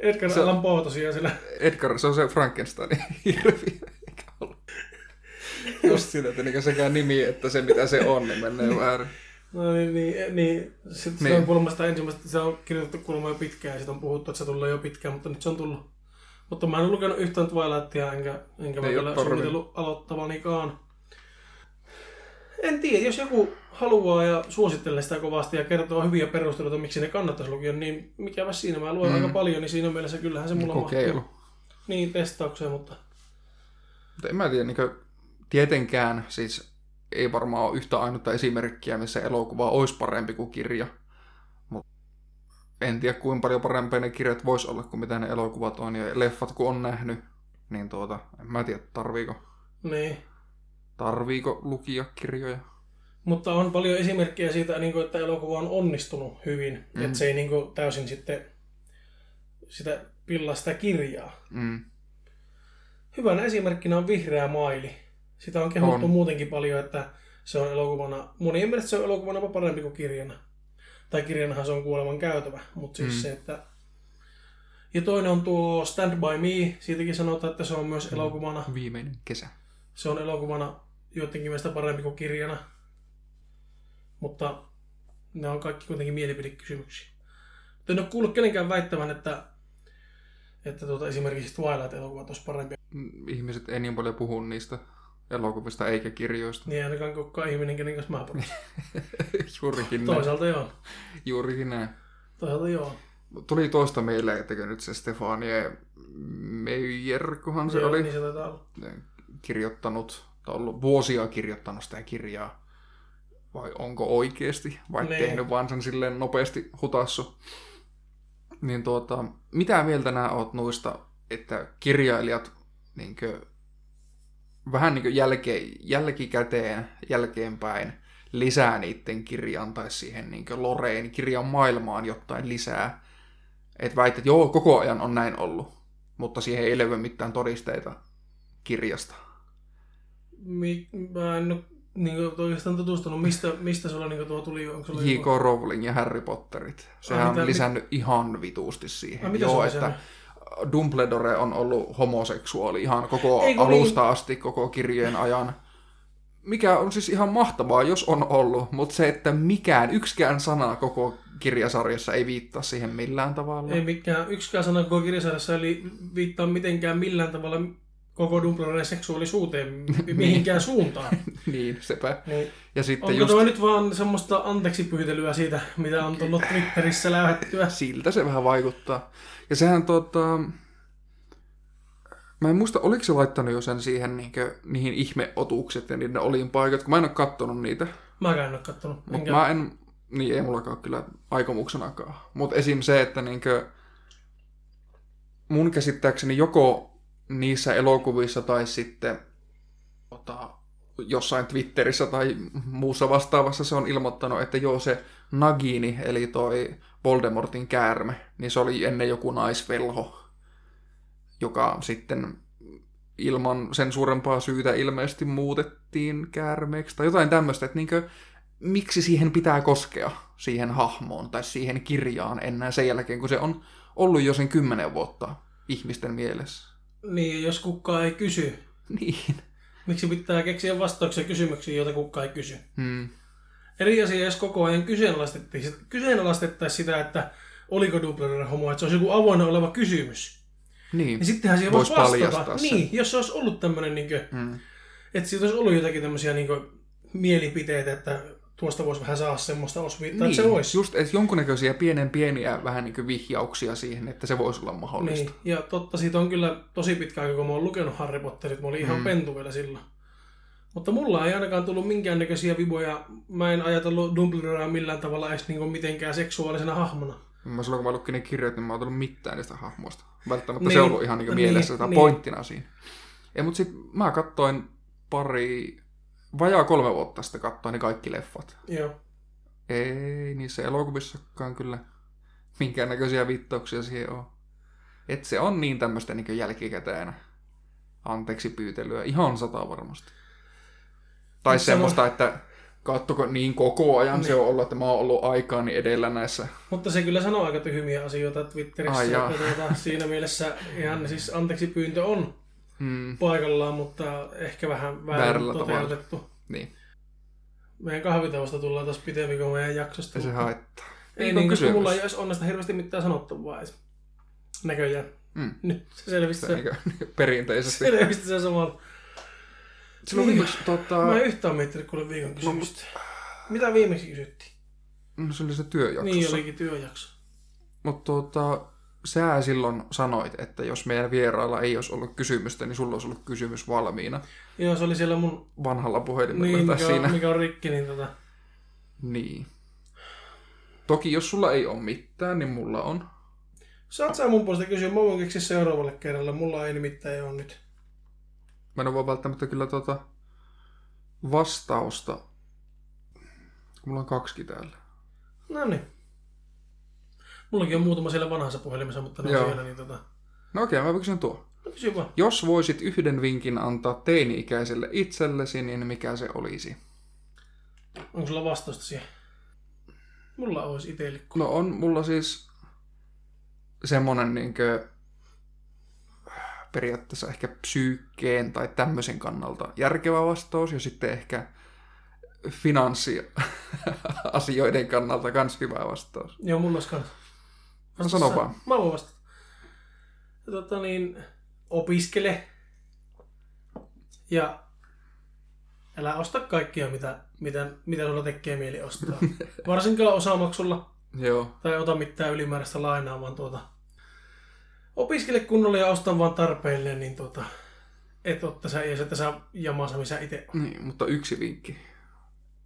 Edgar Se- Allan Poe tosiaan siellä. Edgar, se on se Frankensteinin ollut. Just sitä, että niinkö sekään nimi, että se mitä se on, niin menee väärin. No niin, niin, niin. Sitten Niin. se on kuulemma sitä ensimmäistä, se on kirjoitettu kuulemma jo pitkään ja siitä on puhuttu, että se tulee jo pitkään, mutta nyt se on tullut. Mutta mä en lukenut yhtään Twilightia, enkä, enkä mä vielä suunnitellut aloittavanikaan. En tiedä, jos joku haluaa ja suosittelee sitä kovasti ja kertoo hyviä perusteluita, miksi ne kannattaisi lukea, niin mikäpä siinä. Mä luen Mm. aika paljon, niin siinä mielessä kyllähän se mulla Kokeilu. mahtuu. Niin, testaukseen, mutta Mutta en mä tiedä, niin tietenkään siis ei varmaan ole yhtä ainutta esimerkkiä, missä elokuva olisi parempi kuin kirja. En tiedä, kuinka paljon parempia ne kirjat vois olla kuin mitä ne elokuvat on. Ja leffat kun on nähnyt, niin tuota, en mä tiedä, tarviiko, niin. tarviiko lukia kirjoja. Mutta on paljon esimerkkejä siitä, niin kuin, että elokuva on onnistunut hyvin. Mm. Että se ei niin kuin, täysin sitten sitä pillaa sitä kirjaa. Mm. Hyvänä esimerkkinä on Vihreä maili. Sitä on kehuttu On. muutenkin paljon, että se on elokuvana, monien mielestä se on elokuvana parempi kuin kirjana. Tai kirjanahan se on kuoleman käytävä, mutta siis Mm. mm. se, että... Ja toinen on tuo Stand By Me, siitäkin sanotaan, että se on myös elokuvana. Viimeinen kesä. Se on elokuvana joidenkin mielestä parempi kuin kirjana. Mutta ne on kaikki kuitenkin mielipidekysymyksiä. Mutta en ole kuullut kenenkään väittävän, että, että tuota, esimerkiksi Twilight-elokuvat olisi parempi. Mm, Ihmiset ei niin paljon puhu niistä elokuvista eikä kirjoista. Niin ainakaan kukaan ihminen, kenen kanssa mä puhun. Juurikin näin. Toisaalta joo. Juurikin näin. Toisaalta joo. Tuli toista mieleen, että nyt se Stefanie Meijerkohan se joo, oli Niin se olla. kirjoittanut, tai ollut vuosia kirjoittanut sitä kirjaa. Vai onko oikeasti, vai Niin. tehnyt vaan sen silleen nopeasti hutassu. Niin tuota, mitä mieltä nämä oot noista, että kirjailijat niinkö, vähän niin jälke, jälkikäteen, jälkeenpäin lisää niiden kirjaan tai siihen niin Loreen kirjan maailmaan jotain lisää. Et väität, että joo, koko ajan on näin ollut, mutta siihen ei löydy mitään todisteita kirjasta. Mi- mä en ole niin oikeastaan tutustunut, mistä, mistä sulla niin tuo tuli. Onko sulla J.K. Rowling ja Harry Potterit. Sehän Ai, on mitä- lisännyt ihan vituusti siihen. Ai, mitä Joo, se on että? Dumbledore on ollut homoseksuaali ihan koko Ei, kun alusta niin- asti, koko kirjojen ajan. Mikä on siis ihan mahtavaa, jos on ollut, mutta se, että mikään, yksikään sana koko kirjasarjassa ei viittaa siihen millään tavalla. Ei mikään, yksikään sana koko kirjasarjassa eli viittaa mitenkään millään tavalla koko Dumbledoren seksuaalisuuteen mihinkään suuntaan. niin, sepä. Niin, Ja sitten onko just nyt vaan semmoista anteeksi pyytelyä siitä, mitä on tullut Twitterissä lähettyä? siltä se vähän vaikuttaa. Ja sehän tota... Mä en muista, oliko se laittanut jo sen siihen niinkö, niihin ihmeotukset ja niiden olinpaikat, kun mä en ole kattonut niitä. Mäkään en ole kattonut. Enkä... mä en, niin ei mullakaan kyllä aikomuksenakaan. Mutta esim. se, että niinkö, mun käsittääkseni joko niissä elokuvissa tai sitten tota, jossain Twitterissä tai muussa vastaavassa se on ilmoittanut, että joo se Nagini, eli toi Voldemortin käärme, niin se oli ennen joku naisvelho, joka sitten ilman sen suurempaa syytä ilmeisesti muutettiin käärmeeksi tai jotain tämmöistä, että niinkö, miksi siihen pitää koskea, siihen hahmoon tai siihen kirjaan enää sen jälkeen, kun se on ollut jo sen kymmenen vuotta ihmisten mielessä. Niin, jos kukaan ei kysy. Niin. Miksi pitää keksiä vastauksia kysymyksiin, joita kukaan ei kysy? Hmm. Eri asia, jos koko ajan kyseenalaistettaisiin kyseenalaistettaisiin sitä, että oliko Dumbledore homo, että se olisi joku avoinna oleva kysymys. Niin. Niin sittenhän siihen Vois voisi vastata. Niin, jos se olisi ollut tämmöinen, niin kuin, Hmm. että siitä olisi ollut jotakin tämmöisiä niin kuin, mielipiteitä, että tuosta voisi vähän saada semmoista osviittaa, että se olisi. just että jonkunnäköisiä pienen pieniä vähän niin kuin vihjauksia siihen, että se voisi olla mahdollista. Niin, ja totta, siitä on kyllä tosi pitkä aika, kun mä oon lukenut Harry Potterit, mä olin ihan Mm. pentu vielä silloin. Mutta mulla ei ainakaan tullut minkäännäköisiä viboja. Mä en ajatellut Dumbledorea millään tavalla edes niinku mitenkään seksuaalisena hahmona. Mä silloin kun mä lukin ne kirjat, niin mä oon tullut mitään niistä hahmoista. Välttämättä Niin, se on ollut ihan niin niin, mielessä tai niin. pointtina siinä. Ja mut sit mä kattoin pari, vajaa kolme vuotta sitten kattoin ne kaikki leffat. Joo. Ei niissä elokuvissakaan kyllä minkäännäköisiä viittauksia siihen on. Et se on niin tämmöistä niin jälkikäteen anteeksi pyytelyä ihan sata varmasti. Tai Mut semmoista, että kattoko niin koko ajan se on ollut, että mä oon ollut aikaani edellä näissä. Mutta se kyllä sanoo aika tyhmiä asioita Twitterissä. Ai tuota, siinä mielessä ihan siis anteeksi pyyntö on Hmm, paikallaan, mutta ehkä vähän väärin tavalla. toteutettu. niin, Meidän kahvitauosta tullaan taas pitemmin kuin meidän jaksosta. ei se mutta- haittaa. Ei niin, koska kysymys. mulla ei olisi onnesta hirveästi mitään sanottavaa edes. Näköjään. Mm. Nyt se selvisi Se, se, niin perinteisesti. selvisi se samalla. Silloin Niin. viimeksi, tota, Mä en yhtään miettinyt kuule viikon kysymystä. Mitä viimeksi kysyttiin? no, se oli se työjaksossa. Niin olikin työjakso. Mutta tota, sä silloin sanoit, että jos meidän vierailla ei olisi ollut kysymystä, niin sulla olisi ollut kysymys valmiina Joo, se oli siellä mun, vanhalla puhelimella niin, tai mikä, siinä. mikä on rikki, niin tota, Niin. Toki jos sulla ei ole mitään, niin mulla on. saat sä mun puolesta kysyä, mä voin keksiä seuraavalle kerralle, mulla ei nimittäin ole nyt. Mä en ole välttämättä kyllä tota vastausta. Mulla on kaksi täällä. No niin. Mullakin on muutama siellä vanhassa puhelimessa, mutta ne on siellä, niin tota, No okei, mä kysyn tuo. no kysy vaan. Jos voisit yhden vinkin antaa teini-ikäiselle itsellesi, niin mikä se olisi? Onko sulla vastausta siihen? Mulla olisi itselle. No on mulla siis semmonen niinkö periaatteessa ehkä psyykkeen tai tämmöisen kannalta järkevä vastaus ja sitten ehkä finanssiasioiden kannalta kans hyvä vastaus. Joo, mulla olisi kans. No sano vaan. Mä voin vastata. Tota niin, opiskele. Ja älä osta kaikkia, mitä, mitä, mitä sulla tekee mieli ostaa. Varsinkaan osamaksulla. Joo, Tai ota mitään ylimääräistä lainaa, vaan tuota, opiskele kunnolla ja osta vaan tarpeilleen, niin tuota, et otta sä, ja että sä jamassa, missä itse on. niin, mutta yksi vinkki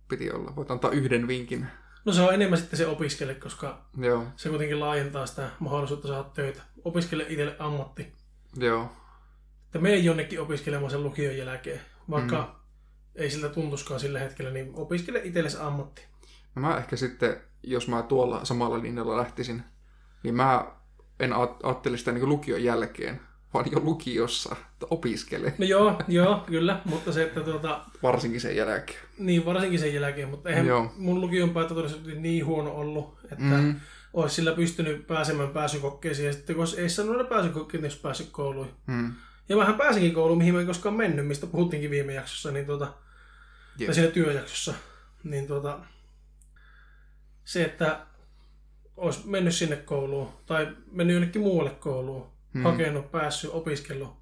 piti olla. Voit antaa yhden vinkin. No se on enemmän sitten se opiskele, koska Joo, se kuitenkin laajentaa sitä mahdollisuutta saada töitä. Opiskele itselle ammatti. joo, Että mene jonnekin opiskelemaan sen lukion jälkeen, vaikka mm. ei siltä tuntuskaan sillä hetkellä, niin opiskele itsellesi ammatti. No mä ehkä sitten, jos mä tuolla samalla linjalla lähtisin, niin mä en aj- ajattele sitä niin lukion jälkeen, vaan jo lukiossa, että opiskele, No joo, joo, kyllä, mutta se, että tuota, varsinkin sen jälkeen. niin varsinkin sen jälkeen, mutta eihän Joo. mun lukion päättötodistus niin huono ollut, että mm. Olisi sillä pystynyt pääsemään pääsykokkeisiin, ja sitten kun ei ne pääsykokkeet, niin olisi päässyt kouluun. mm, Ja mähän pääsinkin kouluun, mihin mä en koskaan mennyt, mistä puhuttiinkin viime jaksossa, niin tuota, Jep. tai siinä työjaksossa, niin tuota, se, että olisi mennyt sinne kouluun tai mennyt jonnekin muualle kouluun, Hmm. hakenut, päässyt, opiskellut.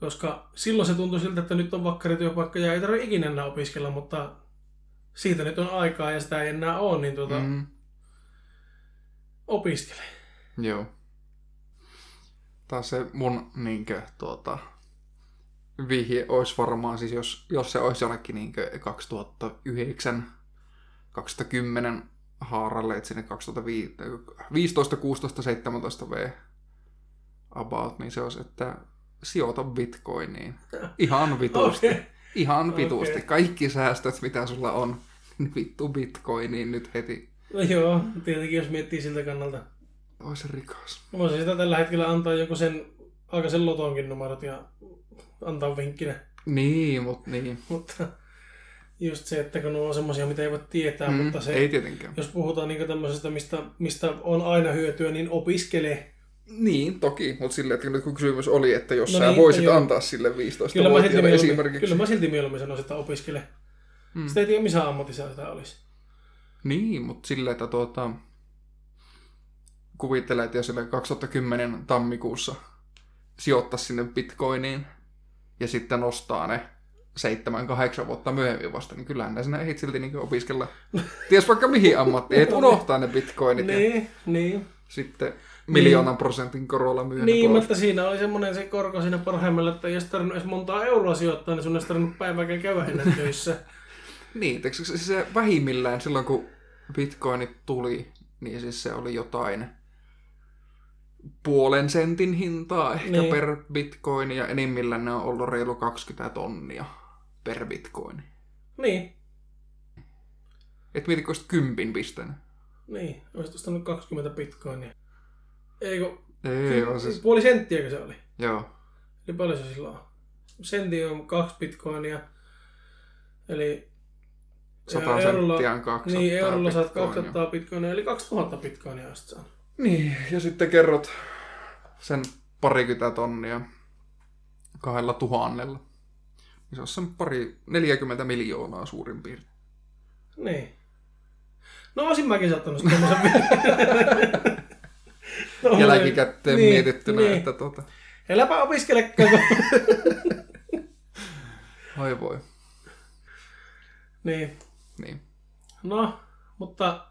Koska silloin se tuntui siltä, että nyt on vakkarityöpaikka ja ei tarvitse ikinä enää opiskella, mutta siitä nyt on aikaa ja sitä ei enää ole, niin tuota, hmm. mm, opiskele. joo. Taas se mun niinkö, tuota, vihje olisi varmaan, siis jos, jos se olisi jonnekin niinkö 2009, 2010 haaralle, että sinne 2015, 16, 17 V about, niin se olisi, että sijoita bitcoiniin. Ihan vitusti. Okei. Ihan vitusti. Okei. Kaikki säästöt, mitä sulla on, niin vittu bitcoiniin nyt heti. No joo, tietenkin jos miettii siltä kannalta. Ois rikas. Mä voisin sitä tällä hetkellä antaa joku sen aikaisen lotonkin numerot ja antaa vinkkinä. Niin, mutta niin. Mutta just se, että kun nuo on semmoisia, mitä ei voi tietää, Mm, mutta se, Ei tietenkään. jos puhutaan niin tämmöisestä, mistä, mistä on aina hyötyä, niin opiskele. Niin, toki, mutta silleen, että nyt kun kysymys oli, että jos No sä niin, voisit joo. antaa sille 15 Kyllä mä, silti esimerkiksi. kyllä mä silti mieluummin sanoisin, että opiskele. Mm. Mm. Sitä ei tiedä, missä ammatissa sitä olisi. Niin, mutta silleen, että tuota, kuvittelee, että jos sille 2010 tammikuussa sijoittaisi sinne bitcoiniin ja sitten nostaa ne 7-8 vuotta myöhemmin vasta, niin kyllähän ne sinä ehdit silti niin opiskella. Ties vaikka mihin ammattiin, et unohtaa ne bitcoinit ja Niin, niin. sitten miljoonan prosentin korolla myöhemmin Niin, pois. mutta siinä oli semmoinen se korko siinä parhaimmalla, että ei olisi tarvinnut edes montaa euroa sijoittaa, niin sun olisi tarvinnut päivääkään käydä enää töissä. Niin, eikö se, se vähimmillään silloin kun bitcoinit tuli, niin siis se oli jotain puolen sentin hintaa ehkä Niin. niin. per bitcoin ja enimmillään ne on ollut reilu 20 tonnia per bitcoin. niin, Et mietitkö olisit kympin pistänyt? niin. Olisit ostanut 20 bitcoinia. Eikö? Ei, on siis... Puoli senttiäkö se oli? Joo. Eli paljon se silloin on? Sentti on kaksi bitcoinia. Eli 100 eurolla- senttiä on 200 Niin, eurolla saat bitcoinia. 200 bitcoinia, eli 2000 bitcoinia olisit saanut. Niin, ja sitten kerrot sen parikymmentä tonnia kahdella tuhannella. Niin se on sen pari, 40 miljoonaa suurin piirtein. Niin. No olisin mäkin saattanut sitten Tommosen- Jälkikäteen niin, mietittynä, niin. että tota, Äläpä opiskelekaan. kun- oi voi. niin. Niin. No, mutta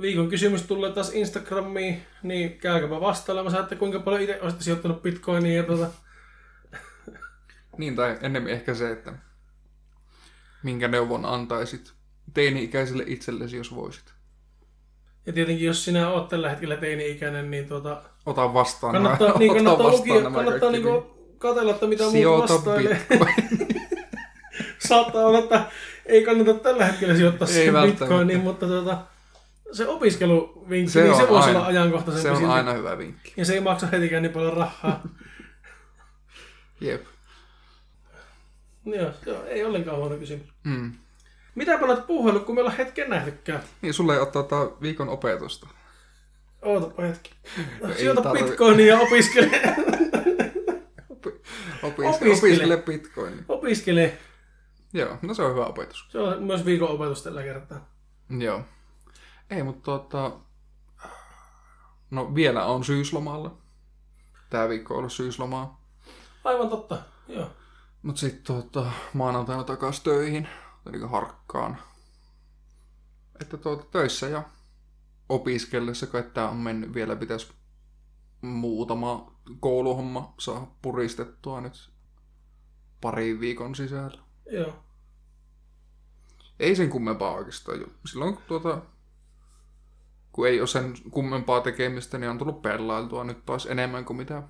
viikon kysymys tulee taas Instagramiin, niin käykääpä vastailemassa, että kuinka paljon itse olisitte sijoittanut bitcoiniin ja tuota, niin, tai ennemmin ehkä se, että minkä neuvon antaisit teini-ikäiselle itsellesi, jos voisit. Ja tietenkin jos sinä oot tällä hetkellä teini-ikäinen, niin tuota, Ota vastaan kannattaa, nämä, niin kannattaa, vastaan lukia, nämä kannattaa kaikki niinku katsella, että mitä muut vastailee. bitcoin. Saattaa olla, että ei kannata tällä hetkellä sijoittaa Ei siihen bitcoiniin, mutta tuota, se opiskeluvinkki, Se niin se voisi aina- olla ajankohtaisempi Se on silti. aina hyvä vinkki. Ja se ei maksa hetikään niin paljon rahaa. Jep. Joo, joo, ei ollenkaan huono kysymys. Mm. Mitä olet puuhannut, kun meillä on hetken nähtykään? Niin, sulle ei ottaa tätä viikon opetusta. Ootapa hetki. Ei Sijoita tarvi- bitcoinia ja opiskele. Opi- Opiskele. opiskele. opiskele bitcoin. opiskele. Joo, no se on hyvä opetus. Se on myös viikon opetus tällä kertaa. Joo. Ei, mutta tota... No vielä on syyslomalla. Tää viikko on ollut syyslomaa. Aivan totta, joo. Mut sit tota, maanantaina takas töihin. Tai niinku harkkaan. Että tuota, töissä ja opiskellessa, kai tää on mennyt. Vielä pitäisi muutama kouluhomma saa puristettua nyt parin viikon sisällä. Joo. Ei sen kummempaa oikeastaan. jo. Silloin kun, tuota, kun ei ole sen kummempaa tekemistä, niin on tullut pelailtua nyt taas enemmän kuin mitä,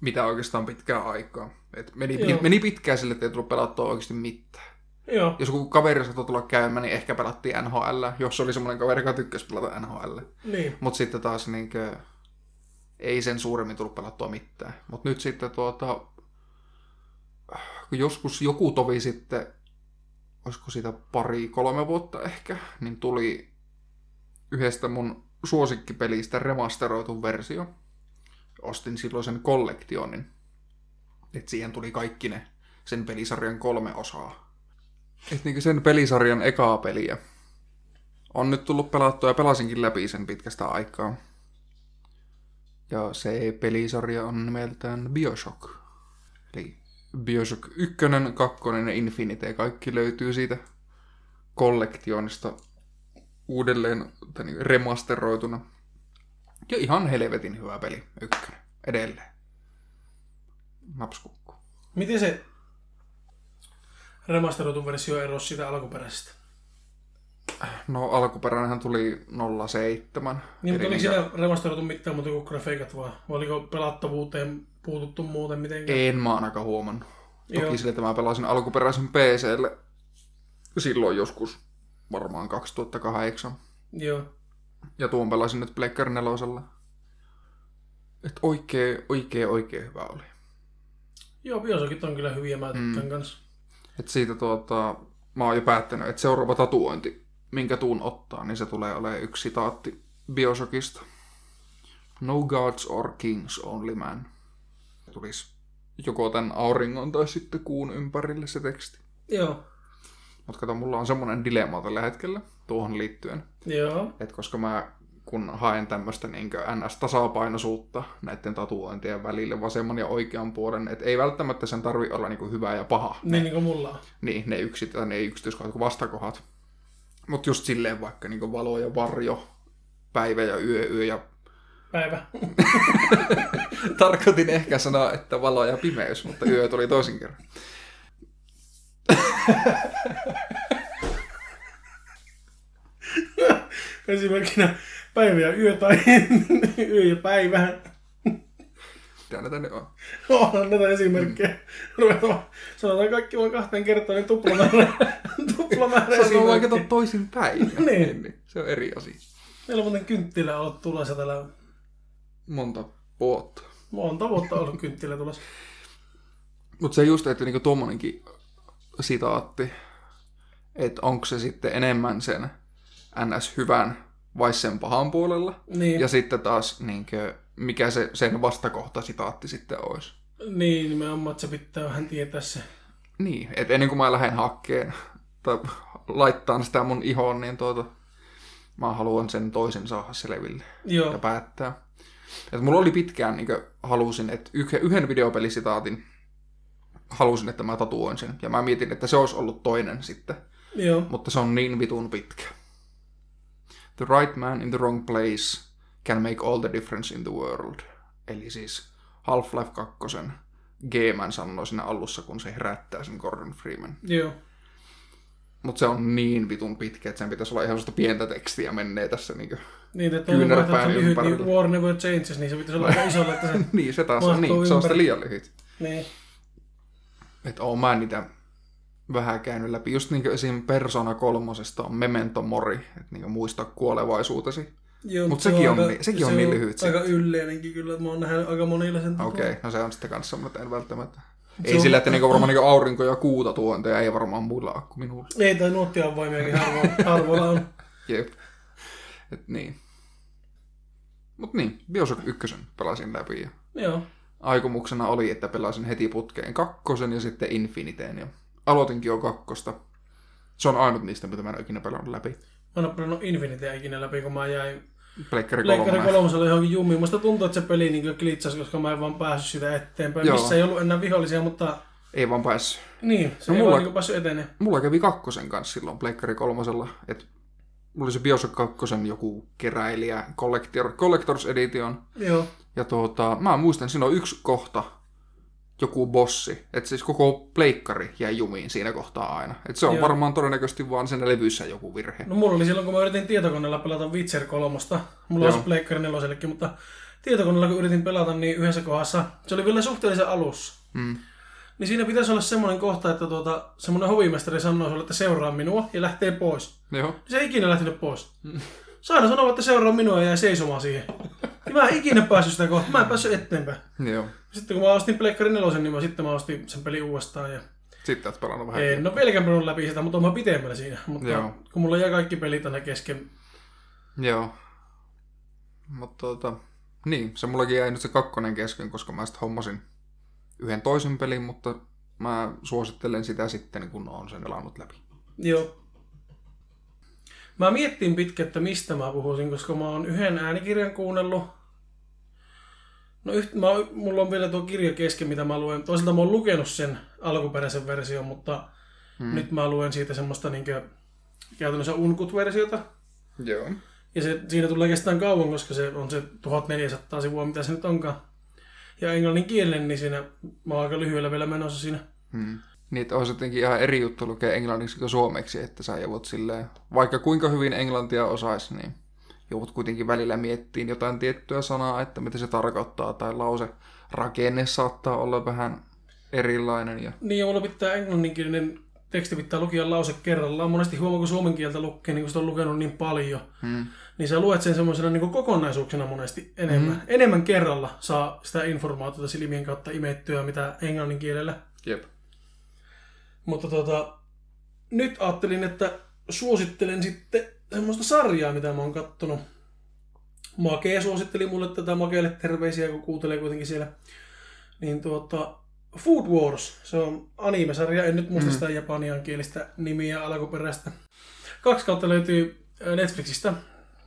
mitä oikeastaan pitkään aikaa. Et meni, Joo. meni pitkään sille, että ei tullut pelattua oikeasti mitään. Joo. Jos joku kaveri saattoi tulla käymään, niin ehkä pelattiin NHL, jos oli semmoinen kaveri, joka tykkäsi pelata NHL. Niin. Mutta sitten taas niinkö, ei sen suuremmin tullut pelattua mitään. Mutta nyt sitten tuota, kun joskus joku tovi sitten, olisiko siitä pari, kolme vuotta ehkä, niin tuli yhdestä mun suosikkipelistä remasteroitu versio. Ostin silloin sen kollektionin. Et siihen tuli kaikki ne sen pelisarjan kolme osaa. Et niinku sen pelisarjan ekaa peliä on nyt tullut pelattua ja pelasinkin läpi sen pitkästä aikaa. Ja se pelisarja on nimeltään Bioshock. Eli Bioshock 1, 2 ja Infinite, kaikki löytyy siitä kollektionista uudelleen tai niin remasteroituna. Ja ihan helvetin hyvä peli, ykkönen, edelleen. Napskukku. Miten se remasteroitu versio erosi siitä alkuperäisestä? No alkuperäinenhän tuli 07. Niin, mutta oliko siinä remasteroitu mitään muuta kuin grafiikat vaan? Vai oliko pelattavuuteen puututtu muuten mitenkään. En mä ainakaan huomannut. Toki Joo. sille, että mä pelasin alkuperäisen PClle silloin joskus varmaan 2008. Joo. Ja tuon pelasin nyt Pleikkari nelosella. Et oikein, oikein, oikein hyvä oli. Joo, Biosokit on kyllä hyviä, mä tykkään mm. kanssa. Et siitä tuota, mä oon jo päättänyt, että seuraava tatuointi, minkä tuun ottaa, niin se tulee olemaan yksi sitaatti Bioshockista. No gods or kings, only man. Tulisi joko tämän auringon tai sitten kuun ympärille se teksti. Joo. Mutta kato, mulla on semmoinen dilemma tällä hetkellä tuohon liittyen. Joo. Että koska mä kun haen tämmöistä niin NS-tasapainoisuutta näiden tatuointien välille vasemman ja oikean puolen, että ei välttämättä sen tarvi olla niin hyvä ja paha. Niin, niin kuin mulla on. Niin, ne, yksit, ne yksityiskohdat kuin vastakohdat. Mutta just silleen vaikka niin valo ja varjo, päivä ja yö, yö ja... Päivä. Tarkoitin ehkä sanoa, että valo ja pimeys, mutta yö tuli toisin kerran. Esimerkkinä päivä ja yö tai yö ja päivä. Mitä näitä nyt on? Onhan näitä esimerkkejä. Ruvetaan, sanotaan kaikki vaan kahteen kertaan, niin tuplamäärä, tuplamäärä Se on vaikka toisin päin. Niin. niin. Se on eri asia. Meillä on muuten kynttilä ollut tulossa tällä. Monta vuotta. Monta vuotta ollut kynttilä tulossa. Mutta se just, että niinku tuommoinenkin sitaatti, että onko se sitten enemmän sen NS-hyvän vai sen pahan puolella. Niin, Ja sitten taas, niinkö, mikä se sen vastakohta sitaatti sitten olisi. niin nimenomaan, että se pitää vähän tietää se. Niin, että ennen kuin mä lähden hakkeen tai laittaa sitä mun ihoon, niin tuota, mä haluan sen toisen saada selville ja Joo, päättää. Et mulla oli pitkään, niin halusin, että yhden, yhden videopelisitaatin halusin, että mä tatuoin sen. Ja mä mietin, että se olisi ollut toinen sitten. joo, Mutta se on niin vitun pitkä. The right man in the wrong place can make all the difference in the world. Eli siis Half-Life 2 G-Man sanoi siinä alussa, kun se herättää sen Gordon Freeman. joo. Mutta se on niin vitun pitkä, että sen pitäisi olla ihan sellaista pientä tekstiä menee tässä. Niin, Niin, että on Kyynärpään vaihtoehto lyhyt, niin. War Never Changes, niin se pitäisi olla aika isolla, että se... niin se taas on, niin, se on sitten ympäri. liian lyhyt. niin. Että oon mä niitä vähän käynyt läpi. Just niin kuin esim. Persona kolmosesta on Memento Mori, että niin muista kuolevaisuutesi. Joo, Mut se sekin on aika- niin- sekin se on niin lyhyt se. Aika ylleinenkin kyllä, että mä oon nähnyt aika monilla sen Okei, okay, no se on sitten kanssa, mutta en välttämättä. Se Ei on- sillä, että niinku varmaan niinku aurinko ja kuuta tuonteja ei varmaan muilla ole kuin minulla. Ei, tai nuottia voimiakin harvoin, harvoilla on. Jep. Et niin. Mut niin, Bioshock 1 pelasin läpi ja Joo, aikomuksena oli, että pelasin heti putkeen kakkosen ja sitten Infiniteen ja aloitinkin jo kakkosta. Se on ainut niistä, mitä mä en ole ikinä pelannut läpi. mä en ole pelannut Infinitea ikinä läpi, kun mä jäin Pleikkari Leikkari 3. kolmosella johonkin jumiin. Musta tuntuu, että se peli niin klitsasi, koska mä en vaan päässyt sitä eteenpäin. Joo. Missä ei ollut enää vihollisia, mutta Ei vaan päässyt. niin, se No no, ei mulla- vaan niin päässyt etenemään. Mulla kävi kakkosen kanssa silloin Pleikkari kolmosella, että mulla oli se Bioshock 2 joku keräilijä Collector, Collectors Edition, Joo, Ja tuota, mä muistan, siinä on yksi kohta, joku bossi. Että siis koko pleikkari jäi jumiin siinä kohtaa aina. Et se on Joo. varmaan todennäköisesti vaan sen levyssä joku virhe. no mulla oli silloin, kun mä yritin tietokoneella pelata Witcher 3. Mulla Joo. olisi Pleikkari 4 mutta tietokoneella kun yritin pelata, niin yhdessä kohdassa, se oli vielä suhteellisen alussa. Mm. Niin siinä pitäisi olla semmoinen kohta, että tuota, semmoinen hovimestari sanoo sulle, että seuraa minua ja lähtee pois. Joo. Se ei ikinä lähtenyt pois. Saada sanoa, että seuraa minua ja jäi seisomaan siihen. Ja mä en ikinä päässyt sitä kohtaa. Mä en päässyt eteenpäin. Joo. Sitten kun mä ostin Pleikkari 4, niin mä, sitten mä ostin sen peli uudestaan. Ja Sitten oot pelannut vähän. en ole vieläkään pelannut läpi sitä, mutta oon mä pitemmällä siinä. Mutta Joo. kun mulla jää kaikki pelit aina kesken. Joo. Mutta tuota, niin, se mullakin jäi nyt se kakkonen kesken, koska mä sitten hommasin yhden toisen pelin, mutta mä suosittelen sitä sitten, kun on sen elannut läpi. Joo. Mä miettin pitkä, että mistä mä puhuisin, koska mä oon yhden äänikirjan kuunnellut. No yht, mä, mulla on vielä tuo kirja kesken, mitä mä luen. Toisaalta mä oon lukenut sen alkuperäisen version, mutta hmm. nyt mä luen siitä semmoista niinkö, käytännössä unkut-versiota. Joo. Ja se, siinä tulee kestään kauan, koska se on se 1400 sivua, mitä se nyt onkaan. Ja englannin kielen, niin siinä mä oon aika lyhyellä vielä menossa siinä. Hmm. Niin, että olisi jotenkin ihan eri juttu lukea englanniksi kuin suomeksi, että sä joudut silleen, vaikka kuinka hyvin englantia osaisi, niin joudut kuitenkin välillä miettiin jotain tiettyä sanaa, että mitä se tarkoittaa, tai lause rakenne saattaa olla vähän erilainen. Ja... Niin, ja mulla pitää englanninkielinen teksti pitää lukia lause kerrallaan. Monesti huomaa, kun suomen kieltä lukee, niin kun sitä on lukenut niin paljon, Hmm. niin sä luet sen semmoisena niin kokonaisuuksena monesti enemmän. Mm. Enemmän kerralla saa sitä informaatiota silmien kautta imettyä, mitä englannin kielellä. Jep. Mutta tota, nyt ajattelin, että suosittelen sitten semmoista sarjaa, mitä mä oon kattonut. Makee suositteli mulle tätä Makeelle terveisiä, kun kuuntelee kuitenkin siellä. Niin tuota, Food Wars, se on anime-sarja, en nyt muista Mm. sitä japaniankielistä nimiä alkuperäistä. Kaksi kautta löytyy ö, Netflixistä,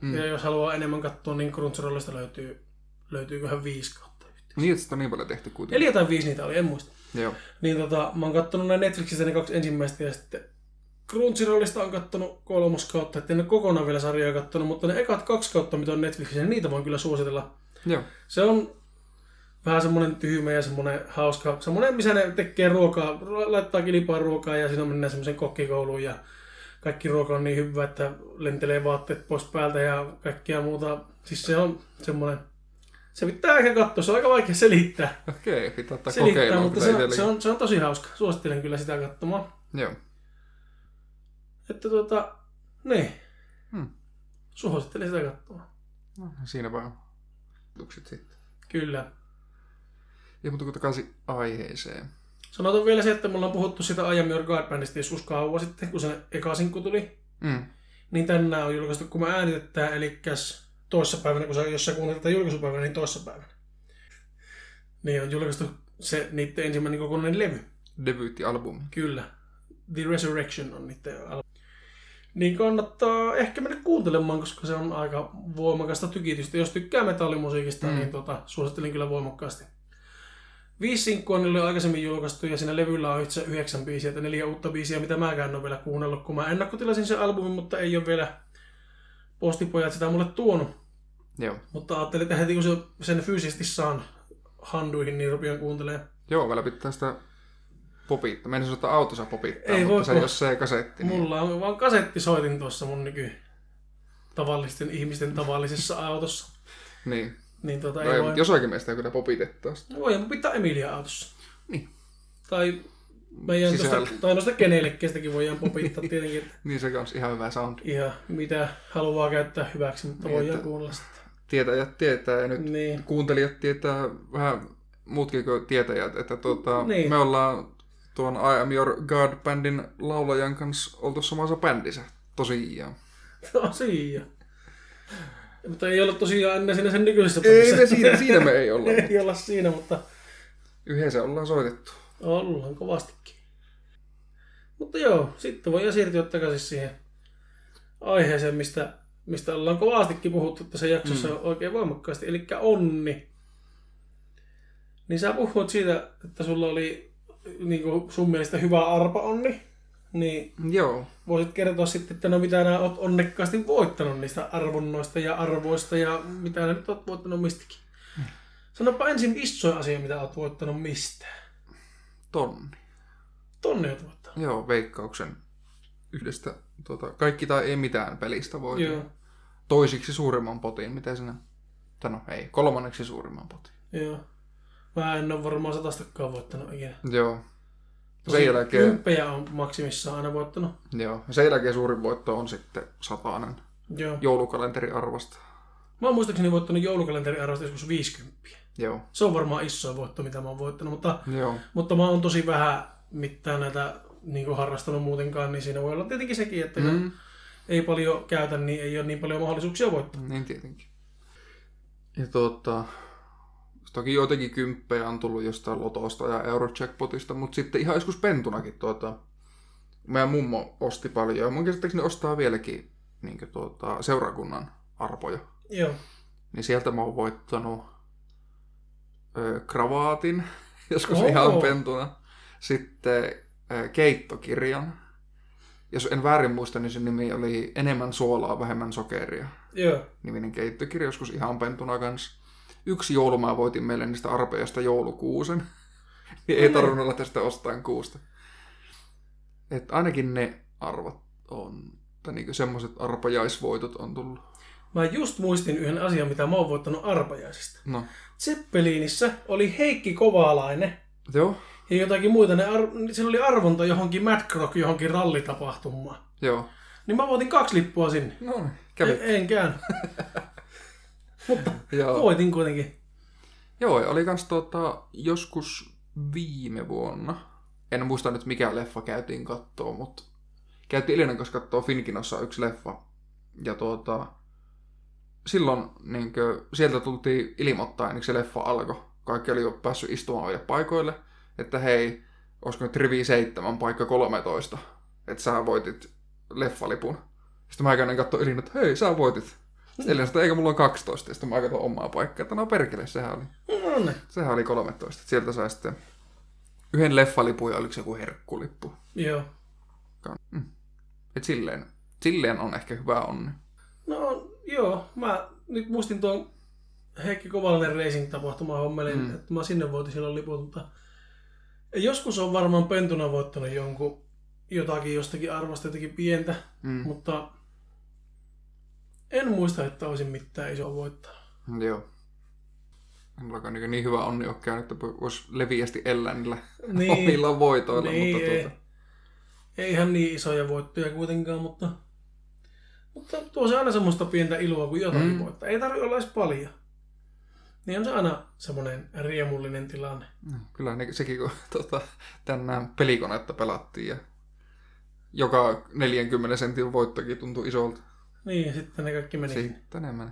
Mm. ja jos haluaa enemmän katsoa, niin Crunchyrollista löytyy, löytyyköhän viisi kautta. Niin, että sitä on niin paljon tehty kuitenkin. Eli jotain viisi niitä oli, en muista. Joo. Niin tota, mä oon kattonut näin Netflixistä ne kaksi ensimmäistä ja sitten Crunchyrollista on kattonut kolmos kautta, että en ole kokonaan vielä sarjaa kattonut, mutta ne ekat kaksi kautta, mitä on Netflixissä, niin niitä voin kyllä suositella. Joo. Se on vähän semmoinen tyhmä ja semmoinen hauska, semmoinen, missä ne tekee ruokaa, ru- laittaa kilpaa ruokaa ja siinä mennään semmoisen kokkikouluun ja kaikki ruoka on niin hyvä, että lentelee vaatteet pois päältä ja kaikkia muuta. Siis se on semmoinen, se pitää ehkä katsoa, se on aika vaikea selittää Okei, pitää ottaa selittää, kokeilua mutta se on, se, on, se on tosi hauska. Suosittelen kyllä sitä katsomaan. Joo. Että tuota, niin. Hmm. Suosittelen sitä katsomaan. No, siinä vaan tukset sitten. Kyllä. Ja mutta kun takaisin aiheeseen. Sanotaan vielä se, että me ollaan puhuttu sitä I Am Your God Bandista joskus kauan sitten, kun se eka sinkku tuli. Mm. Niin tänään on julkaistu, kun me äänitetään, eli toissapäivänä, kun sä, jos sä kuuntelet tätä julkaisupäivänä, niin toissapäivänä. Niin on julkaistu se niiden ensimmäinen kokonainen levy. Debyyttialbumi. Kyllä. The Resurrection on niiden al- Niin kannattaa ehkä mennä kuuntelemaan, koska se on aika voimakasta tykitystä. Jos tykkää metallimusiikista, Mm. mm. niin tota, suosittelen kyllä voimakkaasti. Viisi sinkkua niillä oli aikaisemmin julkaistu ja siinä levyllä on itse yhdeksän biisiä tai neljä uutta biisiä, mitä mäkään en ole vielä kuunnellut, kun mä ennakkotilasin sen albumin, mutta ei ole vielä postipojat sitä mulle tuonut. Joo. Mutta ajattelin, että heti kun se- sen fyysisesti saan handuihin, niin rupean kuuntelemaan. Joo, vielä pitää sitä popittaa. Meidän sanoa, että autossa popittaa, Ei mutta voi, se jos se ei kasetti. Niin... Mulla on vaan kasettisoitin tuossa mun nyky tavallisten ihmisten tavallisessa autossa. niin. Niin tota, No ei ei, voi... jossakin meistä kyllä popitettaa sitä. No Voi pitää Emilia autossa. Niin. Tai meidän Sisällä. tosta, tai noista kenellekkestäkin voidaan popittaa tietenkin, että Niin se on ihan hyvä sound. ihan mitä haluaa käyttää hyväksi, mutta Niin, voidaan kuunnella sitä. Tietäjät tietää ja nyt Niin. kuuntelijat tietää vähän muutkin kuin tietäjät, että tuota, Niin. me ollaan tuon I Am Your God-bändin laulajan kanssa oltu samassa bändissä. Tosiaan. Tosiaan. Mutta ei olla tosiaan ennen siinä sen nykyisessä Ei me siinä, siinä me ei olla. ei olla siinä, mutta Yhdessä ollaan soitettu. Ollaan kovastikin. Mutta joo, sitten voidaan siirtyä takaisin siihen aiheeseen, mistä, mistä ollaan kovastikin puhuttu tässä jaksossa mm. oikein voimakkaasti, eli onni. Niin sä puhuit siitä, että sulla oli niin kuin sun mielestä hyvä arpa-onni, niin Joo. voisit kertoa sitten, että no mitä nää oot onnekkaasti voittanut niistä arvonnoista ja arvoista ja mitä nää nyt oot voittanut mistäkin. Sanopa ensin isoin asia, mitä oot voittanut mistään. Tonni. Tonne oot voittanut. Joo, veikkauksen yhdestä tuota, kaikki tai ei mitään pelistä voi. Joo, Toisiksi suurimman potin, mitä sinä? Tai no ei, kolmanneksi suurimman potin. joo. Mä en ole varmaan satastakaan voittanut ikinä. Joo. Sen jälkeen, Kymppejä on maksimissaan aina voittanut. joo, sen jälkeen suurin voitto on sitten satanen Joo. joulukalenteri arvosta. Mä oon muistaakseni voittanut joulukalenteri arvosta joskus 50. Joo, Se on varmaan isoin voitto, mitä mä oon voittanut, mutta, joo, mutta mä oon tosi vähän mitään näitä niin kuin harrastanut muutenkaan, niin siinä voi olla tietenkin sekin, että mm. ei paljon käytä, niin ei ole niin paljon mahdollisuuksia voittaa. niin tietenkin. Ja tuota, toki joitakin kymppejä on tullut jostain lotosta ja eurojackpotista, mutta sitten ihan joskus pentunakin tuota, meidän mummo osti paljon ja mun käsittääkseni ostaa vieläkin niin tuota, seurakunnan arpoja. Joo. Niin sieltä mä oon voittanut ö, kravaatin, joskus Oo. ihan pentuna. Sitten ö, keittokirjan. Jos en väärin muista, niin sen nimi oli Enemmän suolaa, vähemmän sokeria. Joo. Niminen keittokirja, joskus ihan pentuna kanssa. Yksi joulu mä voitin meille niistä arpeista joulukuusen. Niin ei tarvinnut olla tästä ostaan kuusta. Et ainakin ne arvot on, tai niinku semmoiset arpajaisvoitot on tullut. Mä just muistin yhden asian, mitä mä oon voittanut arpajaisista. No, Zeppelinissä oli Heikki Kovaalainen joo, ja jotakin muita. Ne ar- sillä oli arvonta johonkin Mad Croc, johonkin rallitapahtumaan. joo. Niin mä voitin kaksi lippua sinne. No niin, kävi. En, en käynyt. Mutta Joo. voitin kuitenkin. Joo, ja oli kans tota, joskus viime vuonna. En muista nyt mikä leffa käytiin kattoo, mutta käytiin Elinan kanssa kattoo Finkinossa yksi leffa. Ja tuota, silloin niin sieltä tultiin ilmoittaa, ennen kuin se leffa alkoi. Kaikki oli jo päässyt istumaan oikeille paikoille, että hei, olisiko nyt rivi 7, paikka 13, että sä voitit leffalipun. Sitten mä käyn katsoa Elina, että hei, sä voitit. Elina sanoi, eikä mulla on 12, ja sitten mä katson omaa paikkaa, että no perkele, sehän oli, No niin. sehän oli 13. Sieltä sai sitten yhden leffalipun ja oliko se joku herkkulippu. Joo. Mm. Et silleen, silleen on ehkä hyvä onni. No joo, mä nyt muistin tuon Heikki Kovalainen Racing-tapahtuma hommelin, Mm. että mä sinne voitin silloin liput, mutta joskus on varmaan pentuna voittanut jonkun jotakin jostakin arvosta jotakin pientä, Mm. mutta en muista, että olisin mitään isoa voittaa. Joo. En mullakaan niin, niin hyvä onni ole käynyt, että voisi leviästi elää niillä Niin. omilla voitoilla. Niin, mutta ei, tuota, ei ihan niin isoja voittoja kuitenkaan, mutta, mutta tuo se aina semmoista pientä iloa, kun jotakin Mm. mm. voittaa. Ei tarvitse olla edes paljon. Niin on se aina semmoinen riemullinen tilanne. no, kyllä ne, sekin, kun tuota, tänään pelikonetta pelattiin ja joka 40 sentin voittokin tuntui isolta. Niin, sitten ne kaikki meni. Sitten ne meni.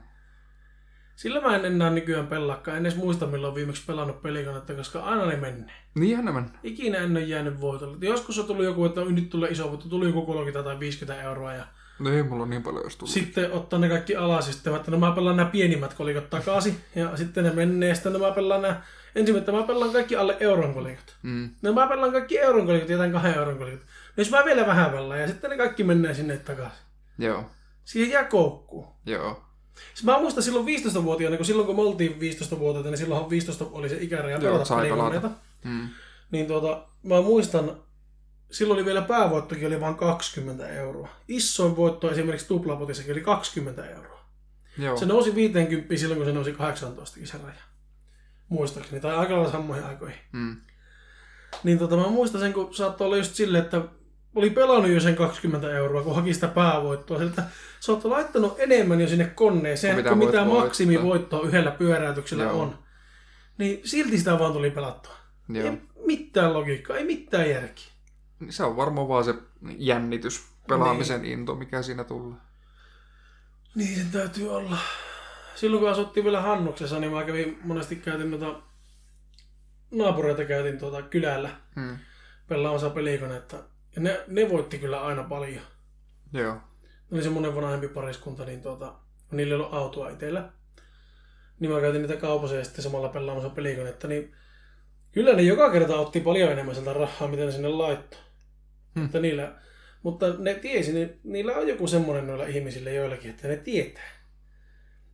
Sillä mä en enää nykyään pelaakaan. En edes muista, milloin viimeksi pelannut pelikonetta, koska aina ne menee. Niinhän ne meni. Ikinä en ole jäänyt voitolle. Joskus on tullut joku, että nyt tulee iso voitto, tuli joku 30 tai 50 euroa. Ja No ei mulla niin paljon jos tullut. sitten ottaa ne kaikki alas ja sitten että no mä pelaan nämä pienimmät kolikot takaisin. Ja sitten ne menee ja sitten no mä pelaan nämä, ensimmäistä mä pelaan kaikki alle euron kolikot. Mm. No mä pelaan kaikki euron kolikot ja jätän kahden euron kolikot. No jos mä vielä vähän pelaan ja sitten ne kaikki menee sinne takaisin. Joo, Siihen jää koukkuun. joo. Siis mä muistan silloin 15-vuotiaana, kun silloin kun me oltiin 15-vuotiaita, niin silloinhan 15 oli se ikäraja Joo, pelata pelikoneita. Mm. Niin tuota, mä muistan, silloin oli vielä päävoittokin oli vain 20 euroa. Isoin voitto esimerkiksi tuplapotissakin oli 20 euroa. Joo. Se nousi 50 silloin, kun se nousi 18 se raja. Muistaakseni, tai aika lailla samoihin aikoihin. Mm. Niin tota, mä muistan sen, kun saattoi olla just silleen, että oli pelannut jo sen 20 euroa, kun haki sitä päävoittoa. Sieltä sä oot laittanut enemmän jo sinne koneeseen, Kuin kuin mitä mitä, voit mitä maksimivoittoa yhdellä pyöräytyksellä Joo. on. Niin silti sitä vaan tuli pelattua. Joo. Ei mitään logiikkaa, ei mitään järkeä. Se on varmaan vaan se jännitys, pelaamisen into, mikä siinä tulee. Niin sen täytyy olla. Silloin kun asuttiin vielä Hannuksessa, niin mä kävin monesti käytin noita naapureita käytin tuota kylällä Mm. pelaamassa pelikonetta. Ja ne, ne voitti kyllä aina paljon. Joo. Ne oli semmoinen vanhempi pariskunta, niin tuota, niillä ei ollut autoa itsellä. Niin mä käytin niitä kaupassa ja sitten samalla pelaamassa pelikonetta, niin kyllä ne joka kerta otti paljon enemmän sieltä rahaa, mitä ne sinne laittoi. Hmm. Että niillä, mutta ne tiesi, niin niillä on joku semmoinen noilla ihmisillä joillakin, että ne tietää.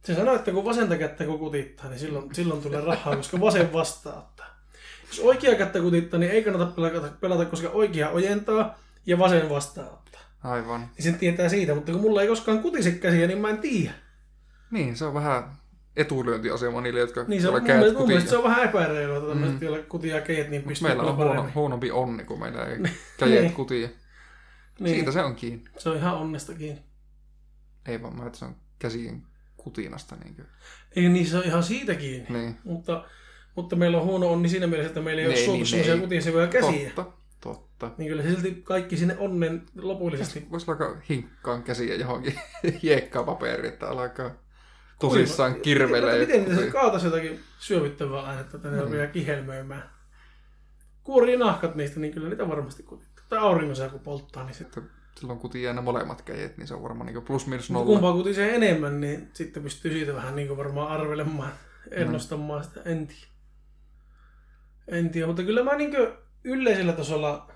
Se sanoo, että kun vasenta kättä kun kutittaa, niin silloin, silloin tulee rahaa, koska vasen vastaanottaa. Jos oikea kättä kutittaa, niin ei kannata pelata, pelata koska oikea ojentaa ja vasen vastaanottaa. Aivan. Niin sen tietää siitä, mutta kun mulla ei koskaan kutise käsiä, niin mä en tiedä. Niin, se on vähän etulyöntiasema niille, jotka Niin se on, joilla mun, mun mielestä se on vähän epäreilua, tämmöiset, Mm. joilla kutia kädet, niin pystyy meillä on huono, huonompi onni, kun meillä ei Niin. kutia. Niin, Siitä se on kiinni. se on ihan onnesta kiinni. Ei vaan mä, että se on käsien kutinasta. Niin, kuin. Ei niin, se on ihan siitä kiinni. niin. Mutta, mutta meillä on huono onni siinä mielessä, että meillä ei ole Niin, suotu niin, semmoisia ei. kutisevia käsiä. Totta, totta. Niin kyllä se silti kaikki sinne onnen lopullisesti. Voisi alkaa hinkkaan käsiä johonkin hiekkapaperiin, että alkaa tosissaan kirvelee. Miten, miten se kaataisi jotakin syövyttävää ainetta, että ne Mm. rupeaa kihelmöimään. Kuorii nahkat niistä, niin kyllä niitä varmasti kutittaa. Tai auringossa kun polttaa, niin sitten silloin kutii aina molemmat kädet, niin se on varmaan niin plus minus nolla. kumpaa kutisee enemmän, niin sitten pystyy siitä vähän niin varmaan arvelemaan, ennustamaan sitä. En tiedä. En tiedä, mutta kyllä mä niin yleisellä tasolla,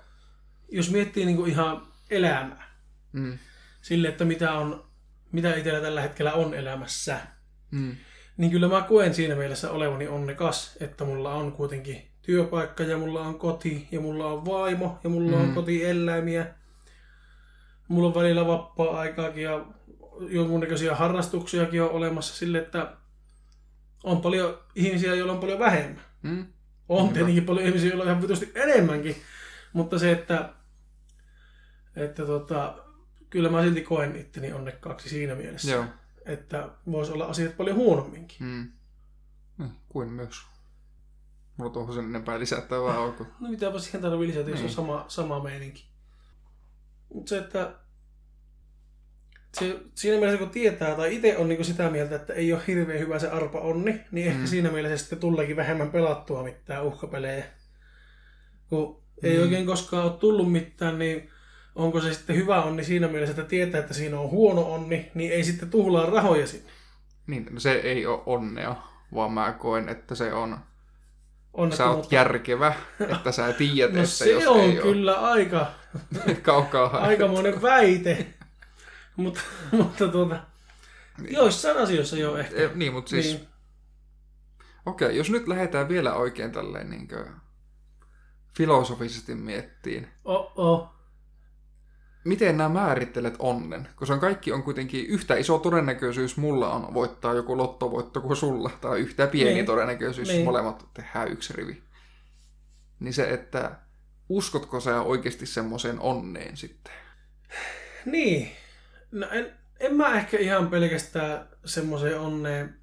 jos miettii niin ihan elämää, Mm. sille, että mitä, on, mitä itsellä tällä hetkellä on elämässä, Mm. niin kyllä mä koen siinä mielessä olevani onnekas, että mulla on kuitenkin työpaikka ja mulla on koti ja mulla on vaimo ja mulla on Mm. kotieläimiä. Mulla on välillä vapaa-aikaakin ja jonkunnäköisiä harrastuksiakin on olemassa sille, että on paljon ihmisiä, joilla on paljon vähemmän. Mm? On Kyllä. tietenkin paljon ihmisiä, joilla on ihan vitusti enemmänkin, mutta se, että, että tota, kyllä mä silti koen itteni onnekkaaksi siinä mielessä, Joo. Että voisi olla asiat paljon huonomminkin. Mm. Niin, kuin myös. Mulla tuohon sen enempää lisättävää on, kun... No mitäpä siihen tarvii lisätä, jos on Niin. sama, sama meininki. Mutta se, että se, siinä mielessä kun tietää, tai itse on niinku sitä mieltä, että ei ole hirveän hyvä se arpa onni, niin ehkä Mm. siinä mielessä sitten tulleekin vähemmän pelattua mitään uhkapelejä. Kun ei Mm. oikein koskaan ole tullut mitään, niin onko se sitten hyvä onni siinä mielessä, että tietää, että siinä on huono onni, niin ei sitten tuhlaa rahoja sinne. Niin, no se ei ole onnea, vaan mä koen, että se on... Sä oot järkevä, että sä tiedät, No että se jos on ei kyllä aika, ole kaukaa haettu. aikamoinen väite. mutta, mutta tuota, Niin. joissain asioissa jo ehkä. Eh, Niin, mutta siis... Niin. Okei, jos nyt lähdetään vielä oikein tälleen niin filosofisesti miettiin, Oh, oh. Miten nämä määrittelet onnen? Koska kaikki on kuitenkin yhtä iso todennäköisyys mulla on voittaa joku lottovoitto kuin sulla, tai yhtä pieni Niin. todennäköisyys, Niin. molemmat tehdään yksi rivi. Niin se, että uskotko sä oikeasti semmoiseen onneen sitten? Niin. No en, en mä ehkä ihan pelkästään semmoiseen onneen.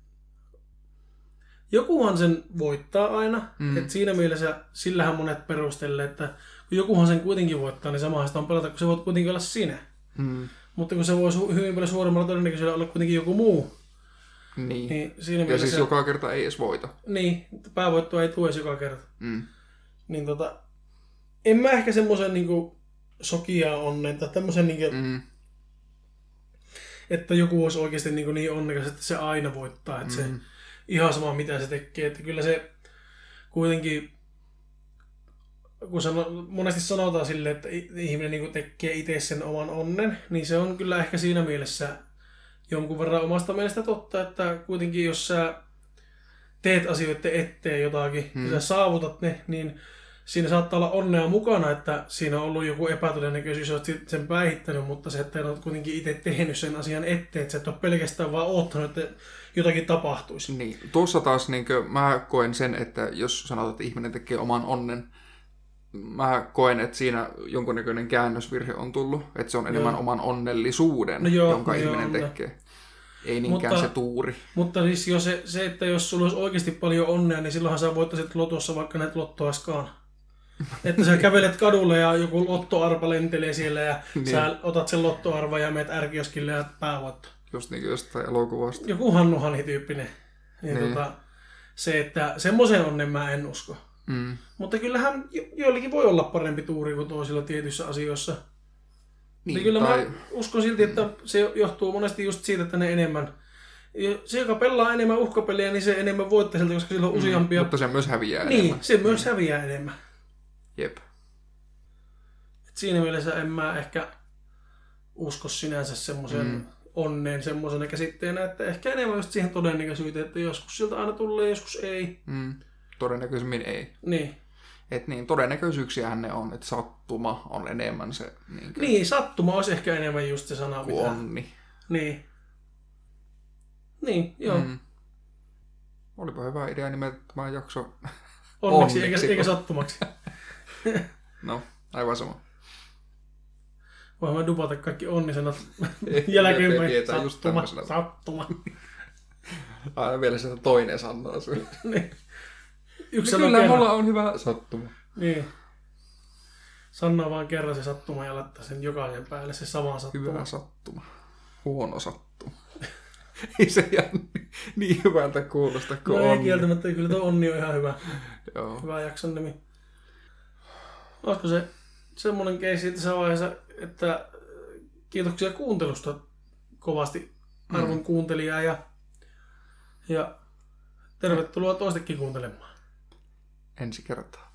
Jokuhan sen voittaa aina. Mm. Et siinä mielessä sillähän monet perustelee, että jokuhan sen kuitenkin voittaa, niin sitä on pelata, kun se voit kuitenkin olla sinä. Mm. Mutta kun se voi su- hyvin paljon suuremmalla todennäköisyydellä olla kuitenkin joku muu, Niin. niin siinä Ja siis joka kerta ei edes voita. Niin, päävoitto ei tue edes joka kerta. Mm. Niin tota, en mä ehkä semmoisen niinku sokia onnen tai tämmöisen niinku, mm. Mm. että joku olisi oikeasti niinku niin onnekas, että se aina voittaa. Että se Mm. ihan sama mitä se tekee. Että kyllä se kuitenkin, kun sano, monesti sanotaan sille, että ihminen niinku tekee itse sen oman onnen, niin se on kyllä ehkä siinä mielessä jonkun verran omasta mielestä totta, että kuitenkin jos sä teet asioiden eteen jotakin hmm. ja sä saavutat ne, niin siinä saattaa olla onnea mukana, että siinä on ollut joku epätodennäköisyys, että olet sen päihittänyt, mutta se, että olet kuitenkin itse tehnyt sen asian eteen, että sä et ole pelkästään vaan oottanut, että jotakin tapahtuisi. Niin, tuossa taas niin mä koen sen, että jos sanotaan, että ihminen tekee oman onnen, mä koen, että siinä jonkunnäköinen käännösvirhe on tullut, että se on enemmän Joo. oman onnellisuuden, No joo, jonka no joo, ihminen no. tekee. Ei niinkään Mutta- se tuuri. Mutta siis jo se, se, että jos sulla olisi oikeasti paljon onnea, niin silloinhan sä voittaisit lotossa vaikka näitä lottoaskaan. Että sä kävelet kadulle ja joku lottoarpa lentelee siellä ja Niin. sä otat sen lottoarvan ja meet ärkioskille ja päävoitto. Just niin kuin jostain elokuvasta. Joku Hannu Hani-tyyppinen. Ja Niin. tota, se, että semmoiseen onnen mä en usko. Mm. Mutta kyllähän jo- joillakin voi olla parempi tuuri kuin toisilla tietyissä asioissa. Niin, Niin, kyllä tai... mä uskon silti, että se johtuu monesti just siitä, että ne enemmän... Se, joka pelaa enemmän uhkapeliä, niin se enemmän voittaa siltä, koska sillä on useampia... Mm, Mutta se myös häviää niin, enemmän. se myös häviää enemmän. Jep. Et siinä mielessä en mä ehkä usko sinänsä semmoisen mm. Mm. onneen semmoisena käsitteenä, että ehkä enemmän just siihen todennäköisyyteen, että joskus siltä aina tulee, joskus ei. Mm. Todennäköisemmin ei. Niin, Et niin, todennäköisyyksiähän ne on, että sattuma on enemmän se niin kuin, niin sattuma olisi ehkä enemmän just se sana, mitä... onni. Niin. Niin, joo. Mm. Olipa hyvä idea nimetä tämä jakso. Onneksi, Onneksi. eikä, eikä sattumaksi. No, aivan sama. Voimme dupata kaikki onnisenat jälkeenpäin. pidetään just Sattuma, sattuma. Aina vielä se toinen sanoo sun. niin. Yksi No kyllä kerran. mulla on hyvä sattuma. Niin. Sanoo vaan kerran se sattuma ja laittaa sen jokaisen päälle se sama sattuma. Hyvä sattuma. Huono sattuma. Ei se ihan niin- niin hyvältä kuulosta kuin No ei on. kieltämättä, kyllä tuo onni on ihan hyvä, Joo. hyvä jakson nimi. Olisiko se semmoinen keissi tässä vaiheessa, että kiitoksia kuuntelusta kovasti arvon mm. kuuntelijaa ja, ja tervetuloa toistekin kuuntelemaan. Ensi kertaa.